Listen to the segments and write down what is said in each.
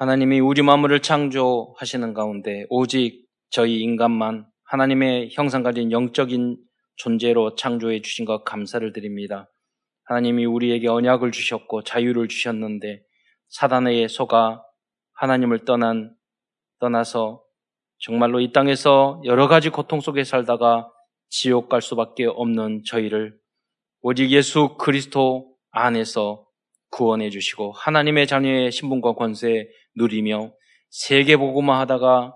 하나님이 우리 만물을 창조하시는 가운데 오직 저희 인간만 하나님의 형상 가진 영적인 존재로 창조해 주신 것 감사를 드립니다. 하나님이 우리에게 언약을 주셨고 자유를 주셨는데 사단의 속아 하나님을 떠난 떠나서 정말로 이 땅에서 여러 가지 고통 속에 살다가 지옥 갈 수밖에 없는 저희를 오직 예수 그리스도 안에서 구원해 주시고 하나님의 자녀의 신분과 권세 누리며 세계 복음화 하다가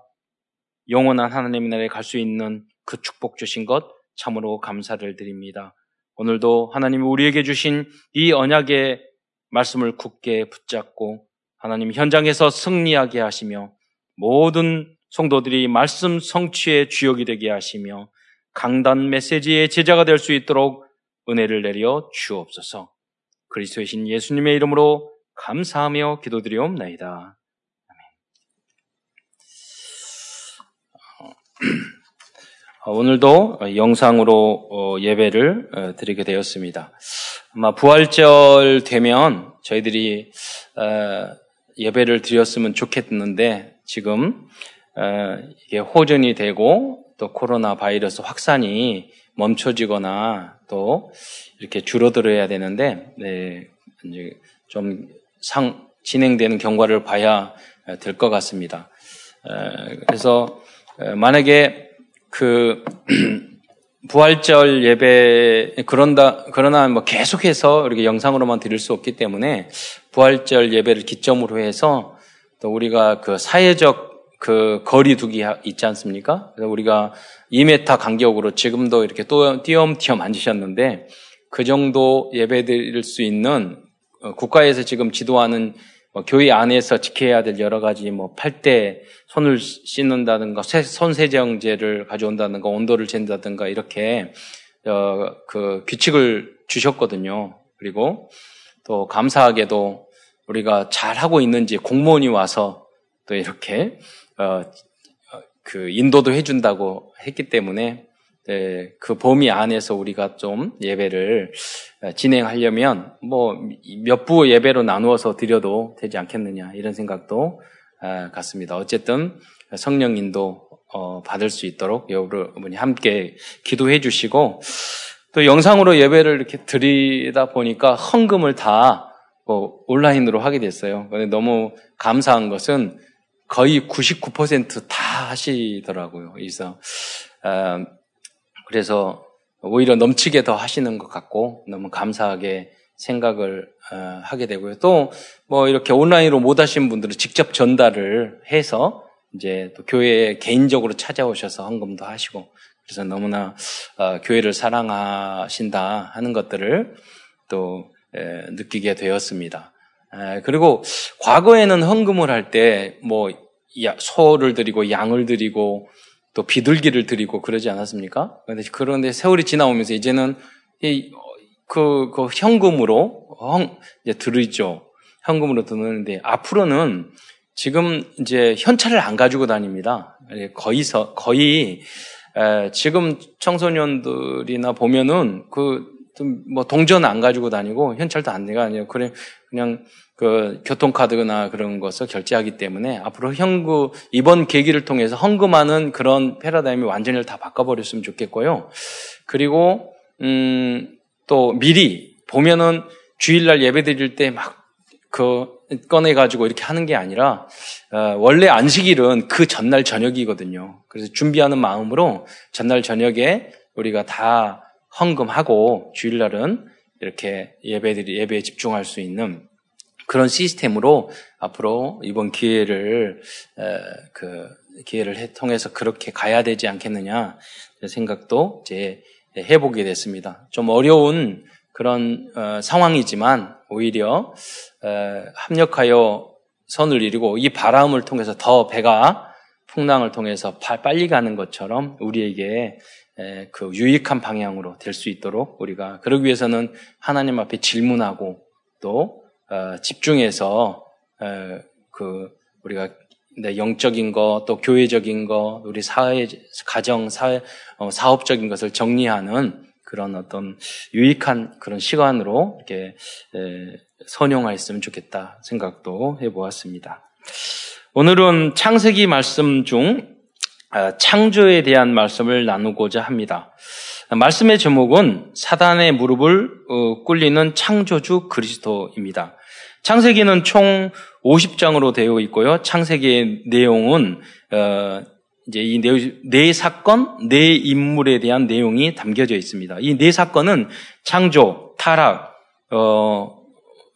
영원한 하나님의 나라에 갈 수 있는 그 축복 주신 것 참으로 감사를 드립니다. 오늘도 하나님이 우리에게 주신 이 언약의 말씀을 굳게 붙잡고 하나님 현장에서 승리하게 하시며 모든 성도들이 말씀 성취의 주역이 되게 하시며 강단 메시지의 제자가 될 수 있도록 은혜를 내려 주옵소서. 그리스도의 신 예수님의 이름으로 감사하며 기도드리옵나이다. 오늘도 영상으로 어, 예배를 어, 드리게 되었습니다. 아마 부활절 되면 저희들이 예배를 드렸으면 좋겠는데 지금 이게 호전이 되고 또 코로나 바이러스 확산이 멈춰지거나 또 이렇게 줄어들어야 되는데 네, 좀 상, 진행되는 경과를 봐야 될 것 같습니다. 그래서 만약에 그 부활절 예배 그런다 그러나 뭐 계속해서 이렇게 영상으로만 드릴 수 없기 때문에 부활절 예배를 기점으로 해서 또 우리가 그 사회적 그 거리두기 있지 않습니까? 그래서 우리가 2m 간격으로 지금도 이렇게 또 띄엄띄엄 앉으셨는데 그 정도 예배 드릴 수 있는 어, 국가에서 지금 지도하는 뭐 교회 안에서 지켜야 될 여러 가지 뭐팔때 손을 씻는다든가 손세정제를 가져온다든가 온도를 잰다든가 이렇게 어, 그 규칙을 주셨거든요. 그리고 또 감사하게도 우리가 잘 하고 있는지 공무원이 와서 또 이렇게 어, 그 인도도 해준다고 했기 때문에 네, 그 범위 안에서 우리가 좀 예배를 어, 진행하려면 뭐 몇 부 예배로 나누어서 드려도 되지 않겠느냐 이런 생각도 어, 같습니다. 어쨌든 성령 인도 어, 받을 수 있도록 여러분이 함께 기도해 주시고 또 영상으로 예배를 이렇게 드리다 보니까 헌금을 다 뭐 온라인으로 하게 됐어요. 근데 너무 감사한 것은 거의 99%다 하시더라고요. 그래서 그래서 오히려 넘치게 더 하시는 것 같고 너무 감사하게 생각을 어, 하게 되고요. 또 뭐 이렇게 온라인으로 못 하신 분들은 직접 전달을 해서 이제 또 교회에 개인적으로 찾아오셔서 헌금도 하시고 그래서 너무나 어, 교회를 사랑하신다 하는 것들을 또 에, 느끼게 되었습니다. 에, 그리고 과거에는 헌금을 할 때 뭐 소를 드리고 양을 드리고 또 비둘기를 드리고 그러지 않았습니까? 그런데 세월이 지나오면서 이제는 이, 그, 그 현금으로 헝, 이제 들이죠. 현금으로 드는데 앞으로는 지금 이제 현찰을 안 가지고 다닙니다. 거의서, 거의, 에, 지금 청소년들이나 보면은 그, 뭐 동전 안 가지고 다니고 현찰도 안 내가 아니에요. 그래, 그냥 그 교통카드나 그런 것을 결제하기 때문에 앞으로 현금 이번 계기를 통해서 헌금하는 그런 패러다임이 완전히 다 바꿔버렸으면 좋겠고요. 그리고 음, 또 미리 보면은 주일날 예배 드릴 때 막 그 꺼내 가지고 이렇게 하는 게 아니라 어, 원래 안식일은 그 전날 저녁이거든요. 그래서 준비하는 마음으로 전날 저녁에 우리가 다 헌금하고 주일날은 이렇게 예배들이 예배에 집중할 수 있는 그런 시스템으로 앞으로 이번 기회를 그 기회를 통해서 그렇게 가야 되지 않겠느냐 생각도 이제 해보게 됐습니다. 좀 어려운 그런 어, 상황이지만 오히려 합력하여 선을 이루고 이 바람을 통해서 더 배가 풍랑을 통해서 빨리 가는 것처럼 우리에게 그 유익한 방향으로 될 수 있도록 우리가 그러기 위해서는 하나님 앞에 질문하고 또 어, 집중해서 어, 그 우리가 네, 영적인 거, 또 교회적인 거, 우리 사회, 가정, 사회, 어, 사업적인 것을 정리하는 그런 어떤 유익한 그런 시간으로 이렇게 에, 선용하였으면 좋겠다 생각도 해보았습니다. 오늘은 창세기 말씀 중 아, 창조에 대한 말씀을 나누고자 합니다. 말씀의 제목은 사단의 무릎을 어, 꿇리는 창조주 그리스도입니다. 창세기는 총 50장으로 되어 있고요. 창세기의 내용은 어, 이제 이 네 사건, 네 인물에 대한 내용이 담겨져 있습니다. 이 네 사건은 창조, 타락, 어,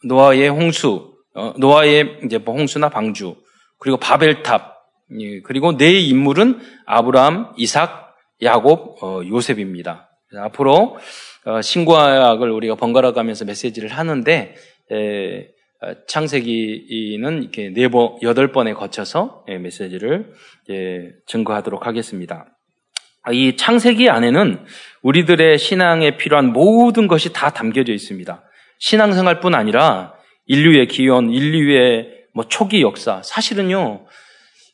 노아의 홍수, 어, 노아의 이제 뭐 홍수나 방주, 그리고 바벨탑, 예, 그리고 네 인물은 아브라함, 이삭, 야곱, 어, 요셉입니다. 앞으로 어, 신과학을 우리가 번갈아 가면서 메시지를 하는데 에, 어, 창세기는 이렇게 네 번, 여덟 번에 거쳐서 예, 메시지를 예, 증거하도록 하겠습니다. 이 창세기 안에는 우리들의 신앙에 필요한 모든 것이 다 담겨져 있습니다. 신앙생활뿐 아니라 인류의 기원, 인류의 뭐 초기 역사. 사실은요,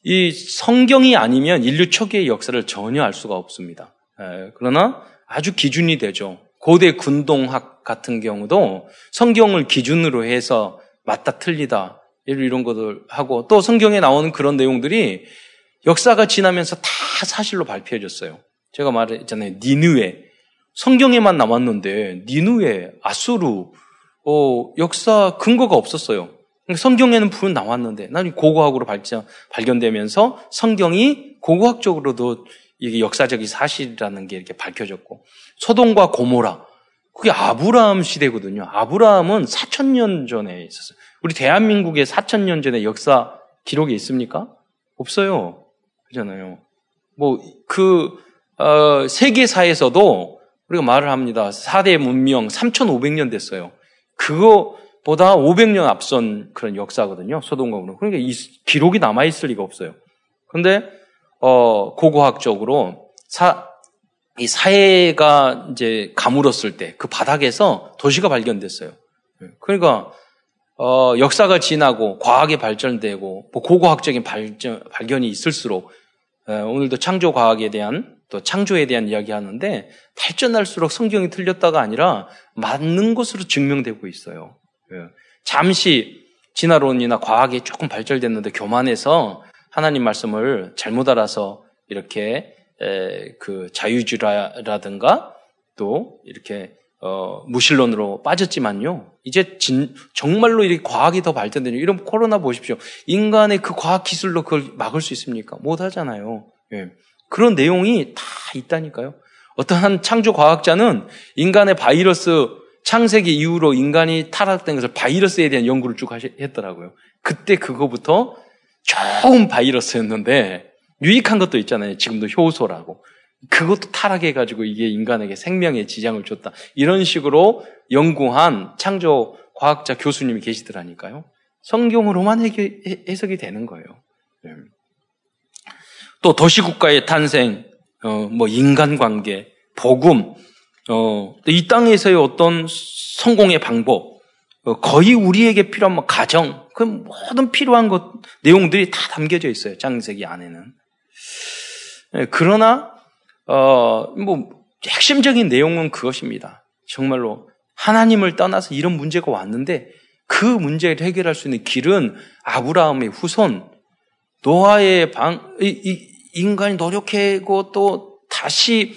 이 성경이 아니면 인류 초기의 역사를 전혀 알 수가 없습니다. 에, 그러나 아주 기준이 되죠. 고대 군동학 같은 경우도 성경을 기준으로 해서 맞다 틀리다 이런 것들 하고 또 성경에 나오는 그런 내용들이 역사가 지나면서 다 사실로 발표해졌어요. 제가 말했잖아요. 니누에 성경에만 남았는데 니누에 아수르 어, 역사 근거가 없었어요. 성경에는 불은 나왔는데 나중에 고고학으로 발전, 발견되면서 성경이 고고학적으로도 이게 역사적인 사실이라는 게 이렇게 밝혀졌고 소돔과 고모라 그게 아브라함 시대거든요. 아브라함은 4천 년 전에 있었어요. 우리 대한민국에 4천 년 전에 역사 기록이 있습니까? 없어요. 그잖아요. 뭐, 그, 어, 세계사에서도 우리가 말을 합니다. 4대 문명 3,500년 됐어요. 그거 보다 500년 앞선 그런 역사거든요. 소돔과 고모라. 그러니까 이 기록이 남아 있을 리가 없어요. 근데, 어, 고고학적으로 사, 이 사회가 이제 가물었을 때 그 바닥에서 도시가 발견됐어요. 그러니까 어, 역사가 지나고 과학이 발전되고 뭐 고고학적인 발전, 발견이 있을수록 에, 오늘도 창조 과학에 대한 또 창조에 대한 이야기 하는데 발전할수록 성경이 틀렸다가 아니라 맞는 것으로 증명되고 있어요. 예. 잠시 진화론이나 과학이 조금 발전됐는데 교만해서 하나님 말씀을 잘못 알아서 이렇게 그 자유주의라든가 또 이렇게 어, 무신론으로 빠졌지만요. 이제 진, 정말로 이 과학이 더 발전되는 이런 코로나 보십시오. 인간의 그 과학 기술로 그걸 막을 수 있습니까? 못 하잖아요. 예. 그런 내용이 다 있다니까요. 어떠한 창조 과학자는 인간의 바이러스 창세기 이후로 인간이 타락된 것을 바이러스에 대한 연구를 쭉 했더라고요. 그때 그거부터 좋은 바이러스였는데 유익한 것도 있잖아요. 지금도 효소라고. 그것도 타락해가지고 이게 인간에게 생명에 지장을 줬다. 이런 식으로 연구한 창조 과학자 교수님이 계시더라니까요. 성경으로만 해석이 되는 거예요. 네. 또 도시국가의 탄생, 어, 뭐 인간관계, 복음, 어, 이 땅에서의 어떤 성공의 방법, 어, 거의 우리에게 필요한 뭐 가정, 그 모든 필요한 것 내용들이 다 담겨져 있어요. 창세기 안에는. 예, 그러나 어 뭐 핵심적인 내용은 그것입니다. 정말로 하나님을 떠나서 이런 문제가 왔는데 그 문제를 해결할 수 있는 길은 아브라함의 후손 노아의 방 이, 이, 인간이 노력하고 또 다시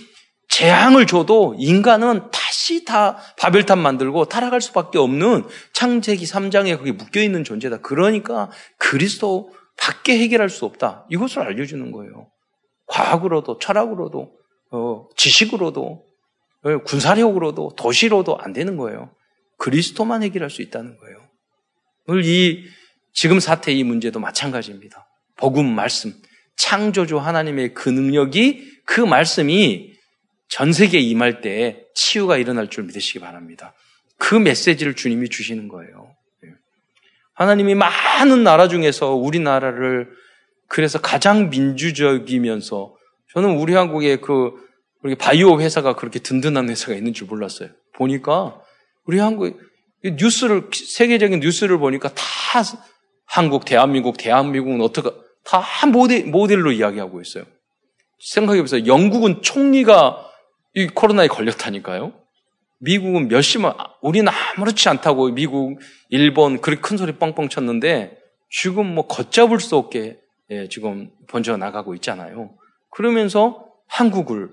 재앙을 줘도 인간은 다시 다 바벨탑 만들고 타락할 수밖에 없는 창세기 3장에 거기 묶여 있는 존재다. 그러니까 그리스도 밖에 해결할 수 없다. 이것을 알려주는 거예요. 과학으로도 철학으로도 어, 지식으로도 어, 군사력으로도 도시로도 안 되는 거예요. 그리스도만 해결할 수 있다는 거예요. 오늘 이 지금 사태 이 문제도 마찬가지입니다. 복음 말씀 창조주 하나님의 그 능력이 그 말씀이 전 세계에 임할 때 치유가 일어날 줄 믿으시기 바랍니다. 그 메시지를 주님이 주시는 거예요. 예. 하나님이 많은 나라 중에서 우리나라를 그래서 가장 민주적이면서 저는 우리 한국에 그 우리 바이오 회사가 그렇게 든든한 회사가 있는 줄 몰랐어요. 보니까 우리 한국 뉴스를 세계적인 뉴스를 보니까 다 한국, 대한민국, 대한민국은 어떻게 다 모델 모델로 이야기하고 있어요. 생각해 보세요. 영국은 총리가 이 코로나에 걸렸다니까요. 미국은 몇십만, 우리는 아무렇지 않다고 미국, 일본 그렇게 큰 소리 뻥뻥 쳤는데 지금 뭐 걷잡을 수 없게 예, 지금 번져 나가고 있잖아요. 그러면서 한국을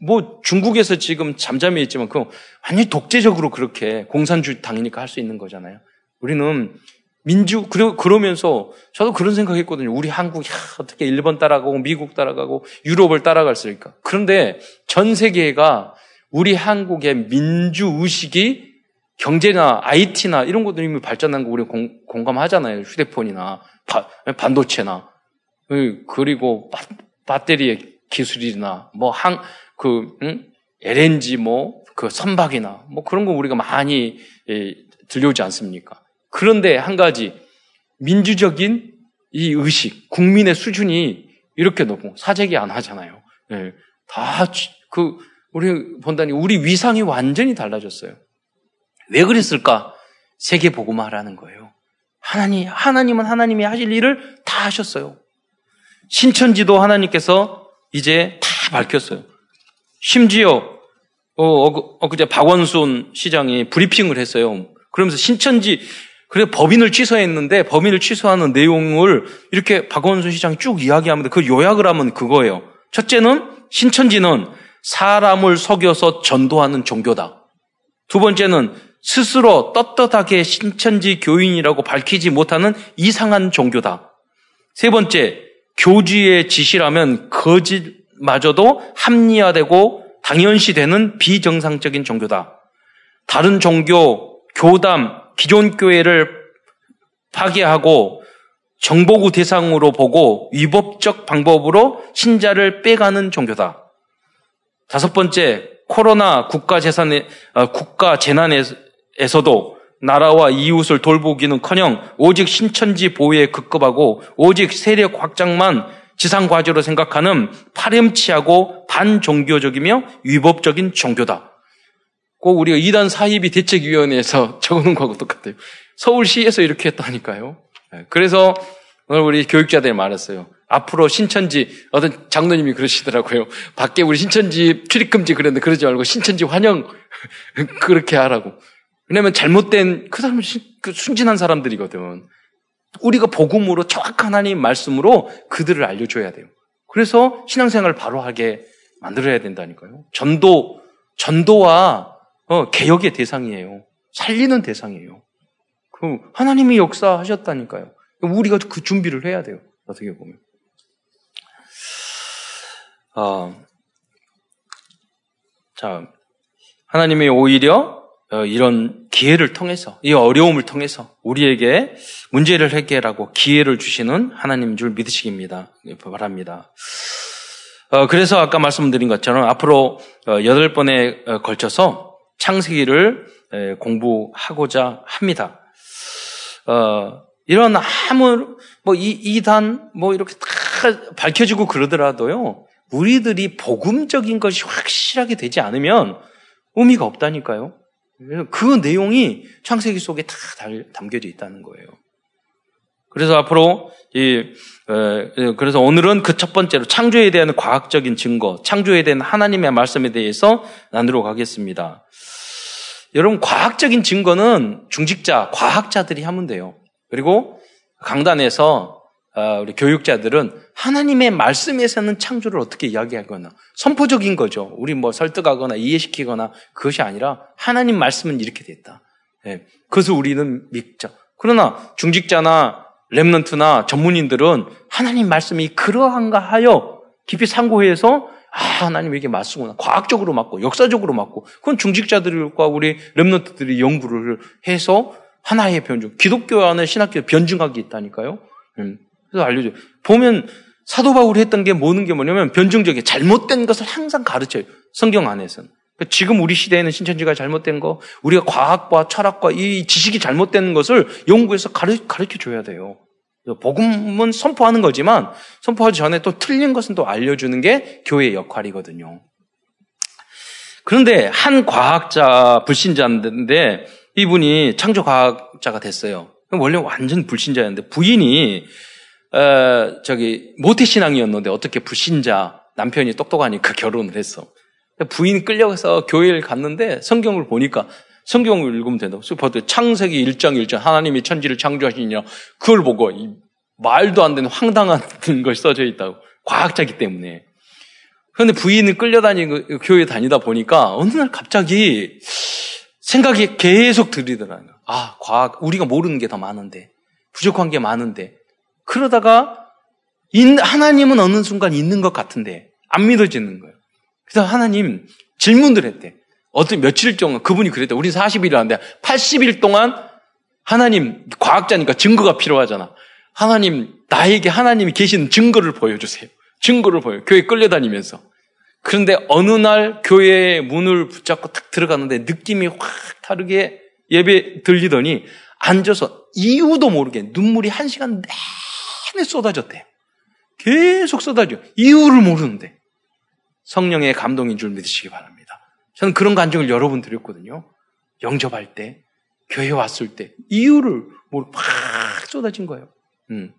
뭐 중국에서 지금 잠잠해 있지만 그 완전히 독재적으로 그렇게 공산주의 당이니까 할 수 있는 거잖아요. 우리는 민주 그러, 그러면서 저도 그런 생각했거든요. 우리 한국이 어떻게 일본 따라가고 미국 따라가고 유럽을 따라갈 수 있을까? 그런데 전 세계가 우리 한국의 민주 의식이 경제나 IT나 이런 것들이 이미 발전한 거 우리 공, 공감하잖아요. 휴대폰이나 바, 반도체나 그리고 바, 배터리의 기술이나 뭐 항 그 응? LNG 뭐 그 선박이나 뭐 그런 거 우리가 많이 예, 들려오지 않습니까? 그런데 한 가지 민주적인 이 의식, 국민의 수준이 이렇게 높고 사재기 안 하잖아요. 예, 다그 우리 본다니 우리 위상이 완전히 달라졌어요. 왜 그랬을까? 세계 복음화라는 거예요. 하나님 하나님은 하나님이 하실 일을 다 하셨어요. 신천지도 하나님께서 이제 다 밝혔어요. 심지어 어, 어, 그제 박원순 시장이 브리핑을 했어요. 그러면서 신천지 그래 법인을 취소했는데 법인을 취소하는 내용을 이렇게 박원순 시장이 쭉 이야기하는데 그 요약을 하면 그거예요. 첫째는 신천지는 사람을 속여서 전도하는 종교다. 두 번째는 스스로 떳떳하게 신천지 교인이라고 밝히지 못하는 이상한 종교다. 세 번째, 교주의 지시라면 거짓마저도 합리화되고 당연시되는 비정상적인 종교다. 다른 종교, 교담, 기존 교회를 파괴하고 정보구 대상으로 보고 위법적 방법으로 신자를 빼가는 종교다. 다섯 번째, 코로나 국가 재산에, 어, 국가 재난에서도 나라와 이웃을 돌보기는 커녕 오직 신천지 보호에 급급하고 오직 세력 확장만 지상 과제로 생각하는 파렴치하고 반종교적이며 위법적인 종교다. 꼭 우리가 이단 사이비 대책위원회에서 적어놓은 거하고 똑같아요. 서울시에서 이렇게 했다니까요. 네, 그래서 오늘 우리 교육자들이 말했어요. 앞으로 신천지 어떤 장로님이 그러시더라고요. 밖에 우리 신천지 출입금지 그랬는데 그러지 말고 신천지 환영 그렇게 하라고. 왜냐하면 잘못된 그 사람은 그 순진한 사람들이거든. 우리가 복음으로 정확한 하나님 말씀으로 그들을 알려줘야 돼요. 그래서 신앙생활을 바로 하게 만들어야 된다니까요. 전도 전도와 어, 개혁의 대상이에요. 살리는 대상이에요. 그 하나님이 역사하셨다니까요. 우리가 그 준비를 해야 돼요. 어떻게 보면. 어, 자, 하나님이 오히려 어, 이런 기회를 통해서, 이 어려움을 통해서 우리에게 문제를 해결하고 기회를 주시는 하나님 줄 믿으시기입니다. 바랍니다. 어, 그래서 아까 말씀드린 것처럼 앞으로 어, 여덟 번에 걸쳐서 창세기를 공부하고자 합니다. 어, 이런 아무 뭐 이, 이단 뭐 이렇게 다 밝혀지고 그러더라도요. 우리들이 복음적인 것이 확실하게 되지 않으면 의미가 없다니까요. 그 내용이 창세기 속에 다 담겨져 있다는 거예요. 그래서 앞으로 이 어, 그래서 오늘은 그 첫 번째로 창조에 대한 과학적인 증거, 창조에 대한 하나님의 말씀에 대해서 나누러 가겠습니다. 여러분, 과학적인 증거는 중직자, 과학자들이 하면 돼요. 그리고 강단에서 어, 우리 교육자들은 하나님의 말씀에서는 창조를 어떻게 이야기하거나 선포적인 거죠. 우리 뭐 설득하거나 이해시키거나 그것이 아니라 하나님 말씀은 이렇게 됐다. 네. 그것을 우리는 믿자. 그러나 중직자나 랩런트나 전문인들은 하나님 말씀이 그러한가 하여 깊이 상고해서 아, 하나님에게 맞수구나. 과학적으로 맞고, 역사적으로 맞고, 그건 중직자들과 우리 랩런트들이 연구를 해서 하나의 변증. 기독교 안에 신학교 변증학이 있다니까요. 음, 그래서 알려줘요. 보면 사도 바울이 했던 게 뭐는 게 뭐냐면 변증적인 잘못된 것을 항상 가르쳐요. 성경 안에서는. 그러니까 지금 우리 시대에는 신천지가 잘못된 거, 우리가 과학과 철학과 이 지식이 잘못된 것을 연구해서 가르쳐 줘야 돼요. 복음은 선포하는 거지만 선포하기 전에 또 틀린 것은 또 알려주는 게 교회의 역할이거든요. 그런데 한 과학자 불신자인데 이분이 창조 과학자가 됐어요. 원래 완전 불신자였는데 부인이 어, 저기 모태 신앙이었는데 어떻게 불신자 남편이 똑똑하니까 결혼을 했어. 부인 끌려가서 교회를 갔는데 성경을 보니까 성경을 읽으면 된다고. 슈퍼드 창세기 1장 1장 하나님이 천지를 창조하시냐 그걸 보고 말도 안 되는 황당한 걸 써져 있다고. 과학자기 때문에. 그런데 부인은 끌려다니고 그 교회 다니다 보니까 어느 날 갑자기 생각이 계속 들리더라고요. 아, 과학, 우리가 모르는 게 더 많은데, 부족한 게 많은데. 그러다가 하나님은 어느 순간 있는 것 같은데 안 믿어지는 거예요. 그래서 하나님 질문들 했대. 어떤 며칠 동안 그분이 그랬대. 우리 40일 하는데 80일 동안 하나님 과학자니까 증거가 필요하잖아. 하나님 나에게 하나님이 계신 증거를 보여주세요. 증거를 보여. 교회 끌려다니면서. 그런데 어느 날 교회의 문을 붙잡고 탁 들어갔는데 느낌이 확 다르게 예배 들리더니 앉아서 이유도 모르게 눈물이 한 시간 내내 쏟아졌대요. 계속 쏟아져. 이유를 모르는데. 성령의 감동인 줄 믿으시기 바랍니다. 저는 그런 간증을 여러 번 드렸거든요. 영접할 때, 교회 왔을 때, 이유를 모르고 팍 쏟아진 거예요. 음.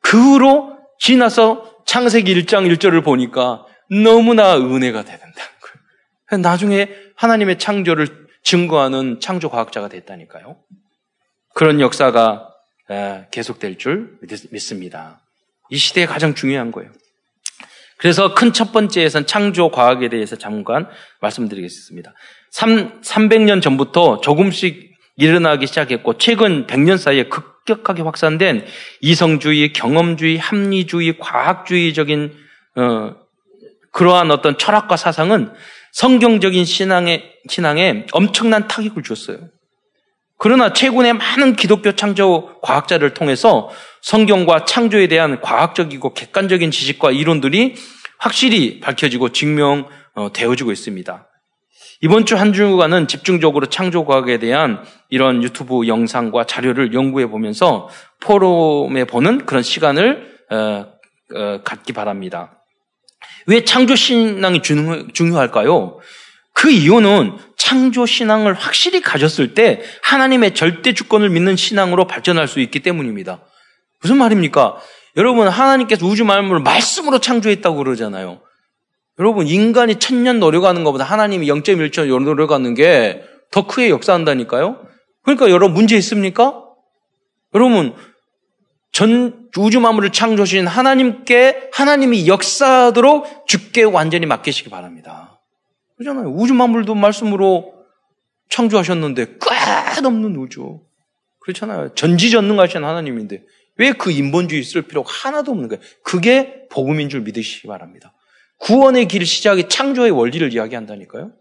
그 후로 지나서 창세기 1장 1절을 보니까 너무나 은혜가 되는다는 거예요. 나중에 하나님의 창조를 증거하는 창조 과학자가 됐다니까요. 그런 역사가 계속될 줄 믿습니다. 이 시대에 가장 중요한 거예요. 그래서 큰 첫 번째에선 창조 과학에 대해서 잠깐 말씀드리겠습니다. 3, 300년 전부터 조금씩 일어나기 시작했고 최근 100년 사이에 급격하게 확산된 이성주의, 경험주의, 합리주의, 과학주의적인 어, 그러한 어떤 철학과 사상은 성경적인 신앙에 신앙에 엄청난 타격을 줬어요. 그러나 최근에 많은 기독교 창조 과학자를 통해서 성경과 창조에 대한 과학적이고 객관적인 지식과 이론들이 확실히 밝혀지고 증명되어지고 있습니다. 이번 주 한 주간은 집중적으로 창조 과학에 대한 이런 유튜브 영상과 자료를 연구해 보면서 포럼에 보는 그런 시간을 어, 어, 갖기 바랍니다. 왜 창조 신앙이 중요할까요? 그 이유는 창조 신앙을 확실히 가졌을 때 하나님의 절대 주권을 믿는 신앙으로 발전할 수 있기 때문입니다. 무슨 말입니까? 여러분 하나님께서 우주 만물을 말씀으로 창조했다고 그러잖아요. 여러분 인간이 천년 노력하는 것보다 하나님이 0.1초 노력하는 게 더 크게 역사한다니까요. 그러니까 여러분 문제 있습니까? 여러분 전 우주 만물을 창조하신 하나님께 하나님이 역사하도록 주께 완전히 맡기시기 바랍니다. 그러잖아요. 우주 만물도 말씀으로 창조하셨는데 끝없는 우주. 그렇잖아요. 전지전능하신 하나님인데 왜 그 인본주의 쓸 필요가 하나도 없는 거예요. 그게 복음인 줄 믿으시기 바랍니다. 구원의 길 시작이 창조의 원리를 이야기한다니까요.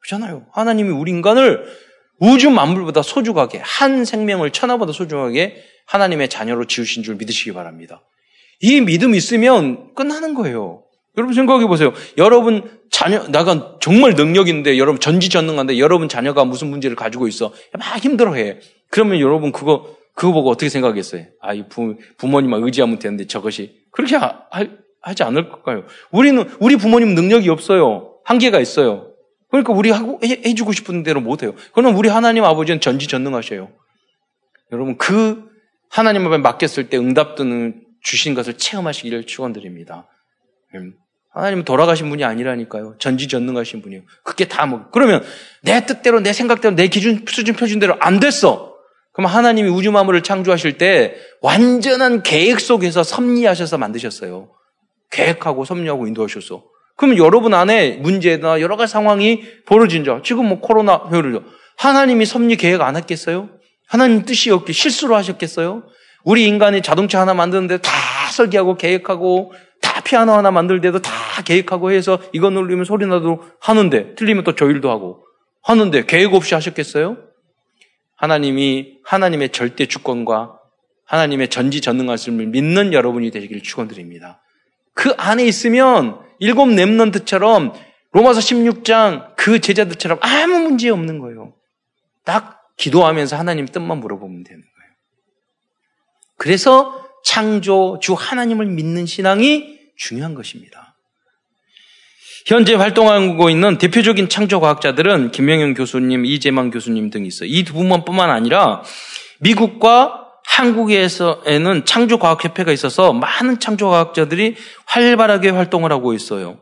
그렇잖아요. 하나님이 우리 인간을 우주 만물보다 소중하게 한 생명을 천하보다 소중하게 하나님의 자녀로 지으신 줄 믿으시기 바랍니다. 이 믿음 있으면 끝나는 거예요. 여러분 생각해 보세요. 여러분 자녀, 나가 정말 능력 있는데 여러분 전지전능한데 여러분 자녀가 무슨 문제를 가지고 있어. 막 힘들어 해. 그러면 여러분 그거, 그거 보고 어떻게 생각했어요? 아, 이 부, 부모님만 의지하면 되는데 저것이. 그렇게 하, 하지 않을 걸까요? 우리는, 우리 부모님 능력이 없어요. 한계가 있어요. 그러니까 우리 하고, 해, 해주고 싶은 대로 못해요. 그러나 우리 하나님 아버지는 전지전능하셔요. 여러분 그 하나님 앞에 맡겼을 때 응답드는 주신 것을 체험하시기를 축원드립니다. 음. 하나님은 돌아가신 분이 아니라니까요. 전지전능하신 분이에요. 그게 다 뭐. 그러면 내 뜻대로, 내 생각대로, 내 기준, 수준, 표준대로 안 됐어. 그럼 하나님이 우주 만물을 창조하실 때 완전한 계획 속에서 섭리하셔서 만드셨어요. 계획하고 섭리하고 인도하셨어. 그러면 여러분 안에 문제나 여러 가지 상황이 벌어진 자. 지금 뭐 코로나, 예를 하나님이 섭리 계획 안 했겠어요? 하나님 뜻이 없게 실수로 하셨겠어요? 우리 인간이 자동차 하나 만드는데 다 설계하고 계획하고 다 피아노 하나 만들 때도 다 계획하고 해서 이거 누르면 소리 나도 하는데 틀리면 또 조율도 하고 하는데 계획 없이 하셨겠어요? 하나님이 하나님의 절대 주권과 하나님의 전지전능하심을 믿는 여러분이 되시기를 축원드립니다. 그 안에 있으면 일곱 렘넌트처럼 로마서 16장 그 제자들처럼 아무 문제 없는 거예요. 딱 기도하면서 하나님 뜻만 물어보면 되는 거예요. 그래서 창조 주 하나님을 믿는 신앙이 중요한 것입니다. 현재 활동하고 있는 대표적인 창조과학자들은 김명현 교수님, 이재만 교수님 등이 있어요. 이 두 분만뿐만 아니라 미국과 한국에서에는 창조과학협회가 있어서 많은 창조과학자들이 활발하게 활동을 하고 있어요.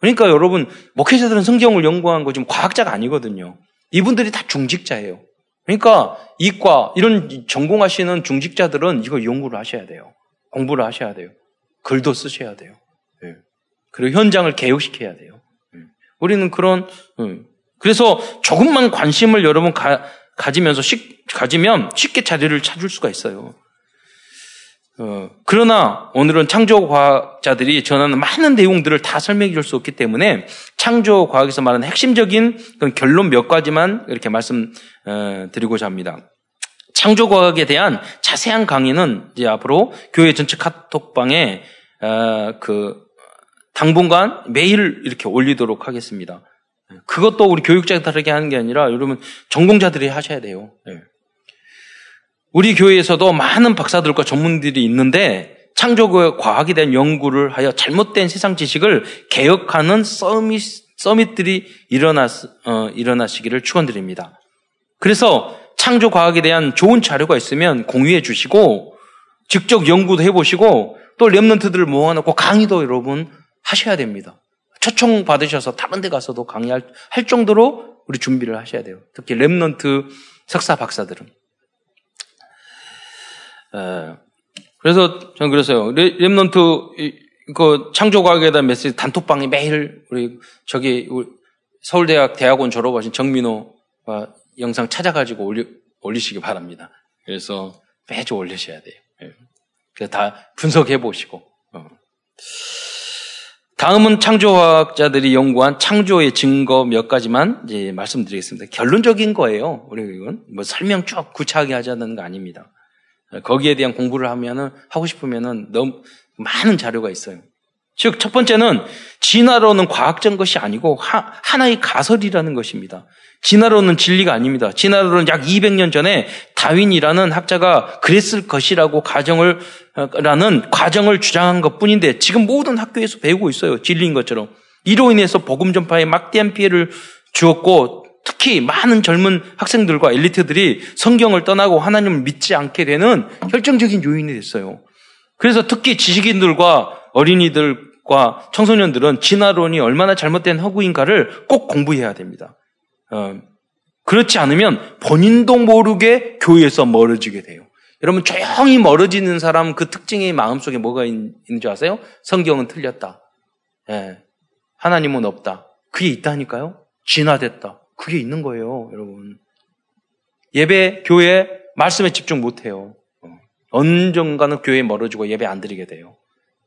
그러니까 여러분, 목회자들은 성경을 연구한 거 지금 과학자가 아니거든요. 이분들이 다 중직자예요. 그러니까 이과 이런 전공하시는 중직자들은 이거 연구를 하셔야 돼요. 공부를 하셔야 돼요. 글도 쓰셔야 돼요. 네. 그리고 현장을 개혁시켜야 돼요. 네. 우리는 그런 네. 그래서 조금만 관심을 여러분 가, 가지면서 쉽, 가지면 쉽게 자리를 찾을 수가 있어요. 어, 그러나 오늘은 창조과학자들이 전하는 많은 내용들을 다 설명해 줄 수 없기 때문에 창조과학에서 말하는 핵심적인 결론 몇 가지만 이렇게 말씀드리고자 어, 합니다. 창조과학에 대한 자세한 강의는 이제 앞으로 교회 전체 카톡방에 어, 그 당분간 매일 이렇게 올리도록 하겠습니다. 그것도 우리 교육자들에게 하는 게 아니라 여러분 전공자들이 하셔야 돼요. 네. 우리 교회에서도 많은 박사들과 전문들이 있는데 창조 과학에 대한 연구를 하여 잘못된 세상 지식을 개혁하는 서밋, 서밋들이 일어나, 어, 일어나시기를 축원드립니다. 그래서 창조 과학에 대한 좋은 자료가 있으면 공유해 주시고 직접 연구도 해보시고 또 랩런트들을 모아놓고 강의도 여러분 하셔야 됩니다. 초청 받으셔서 다른 데 가서도 강의할 할 정도로 우리 준비를 하셔야 돼요. 특히 랩런트 석사 박사들은. 에, 그래서 저는 그랬어요. Remnant 그 창조과학에 대한 메시지 단톡방에 매일 우리 저기 서울대학 대학원 졸업하신 정민호와 영상 찾아가지고 올리, 올리시기 바랍니다. 그래서 매주 올리셔야 돼요. 예. 그래서 다 분석해 보시고. 어. 다음은 창조학자들이 연구한 창조의 증거 몇 가지만 이제 말씀드리겠습니다. 결론적인 거예요. 우리 이건 뭐 설명 쭉 구차하게 하자는 거 아닙니다. 거기에 대한 공부를 하면은 하고 싶으면은 너무 많은 자료가 있어요. 즉, 첫 번째는 진화론은 과학적 것이 아니고 하, 하나의 가설이라는 것입니다. 진화론은 진리가 아닙니다. 진화론은 약 200년 전에 다윈이라는 학자가 그랬을 것이라고 가정을 라는 과정을 주장한 것뿐인데 지금 모든 학교에서 배우고 있어요. 진리인 것처럼. 이로 인해서 복음 전파에 막대한 피해를 주었고 특히 많은 젊은 학생들과 엘리트들이 성경을 떠나고 하나님을 믿지 않게 되는 결정적인 요인이 됐어요. 그래서 특히 지식인들과 어린이들과 청소년들은 진화론이 얼마나 잘못된 허구인가를 꼭 공부해야 됩니다. 어, 그렇지 않으면 본인도 모르게 교회에서 멀어지게 돼요. 여러분 조용히 멀어지는 사람 그 특징이 마음속에 뭐가 있는 줄 아세요? 성경은 틀렸다. 예. 하나님은 없다. 그게 있다니까요. 진화됐다. 그게 있는 거예요, 여러분. 예배, 교회, 말씀에 집중 못 해요. 어. 언젠가는 교회에 멀어지고 예배 안 드리게 돼요.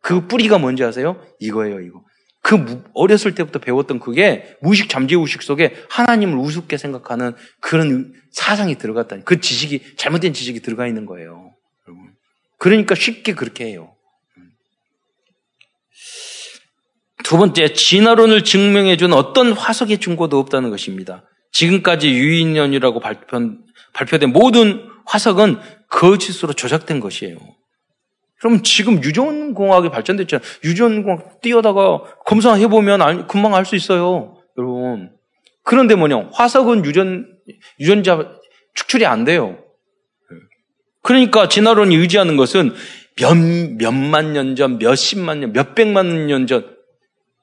그 뿌리가 뭔지 아세요? 이거예요, 이거. 그 어렸을 때부터 배웠던 그게 무의식 잠재의식 속에 하나님을 우습게 생각하는 그런 사상이 들어갔다니. 그 지식이, 잘못된 지식이 들어가 있는 거예요. 그러니까 쉽게 그렇게 해요. 두 번째, 진화론을 증명해준 어떤 화석의 증거도 없다는 것입니다. 지금까지 유인연이라고 발표, 발표된 모든 화석은 거짓으로 조작된 것이에요. 그럼 지금 유전 공학이 발전됐잖아요. 유전 공학 뛰어다가 검사해 보면 금방 알 수 있어요. 여러분. 그런데 뭐냐. 화석은 유전, 유전자 축출이 안 돼요. 그러니까 진화론이 의지하는 것은 몇, 몇만 년 전, 몇십만 년, 몇백만 년 전,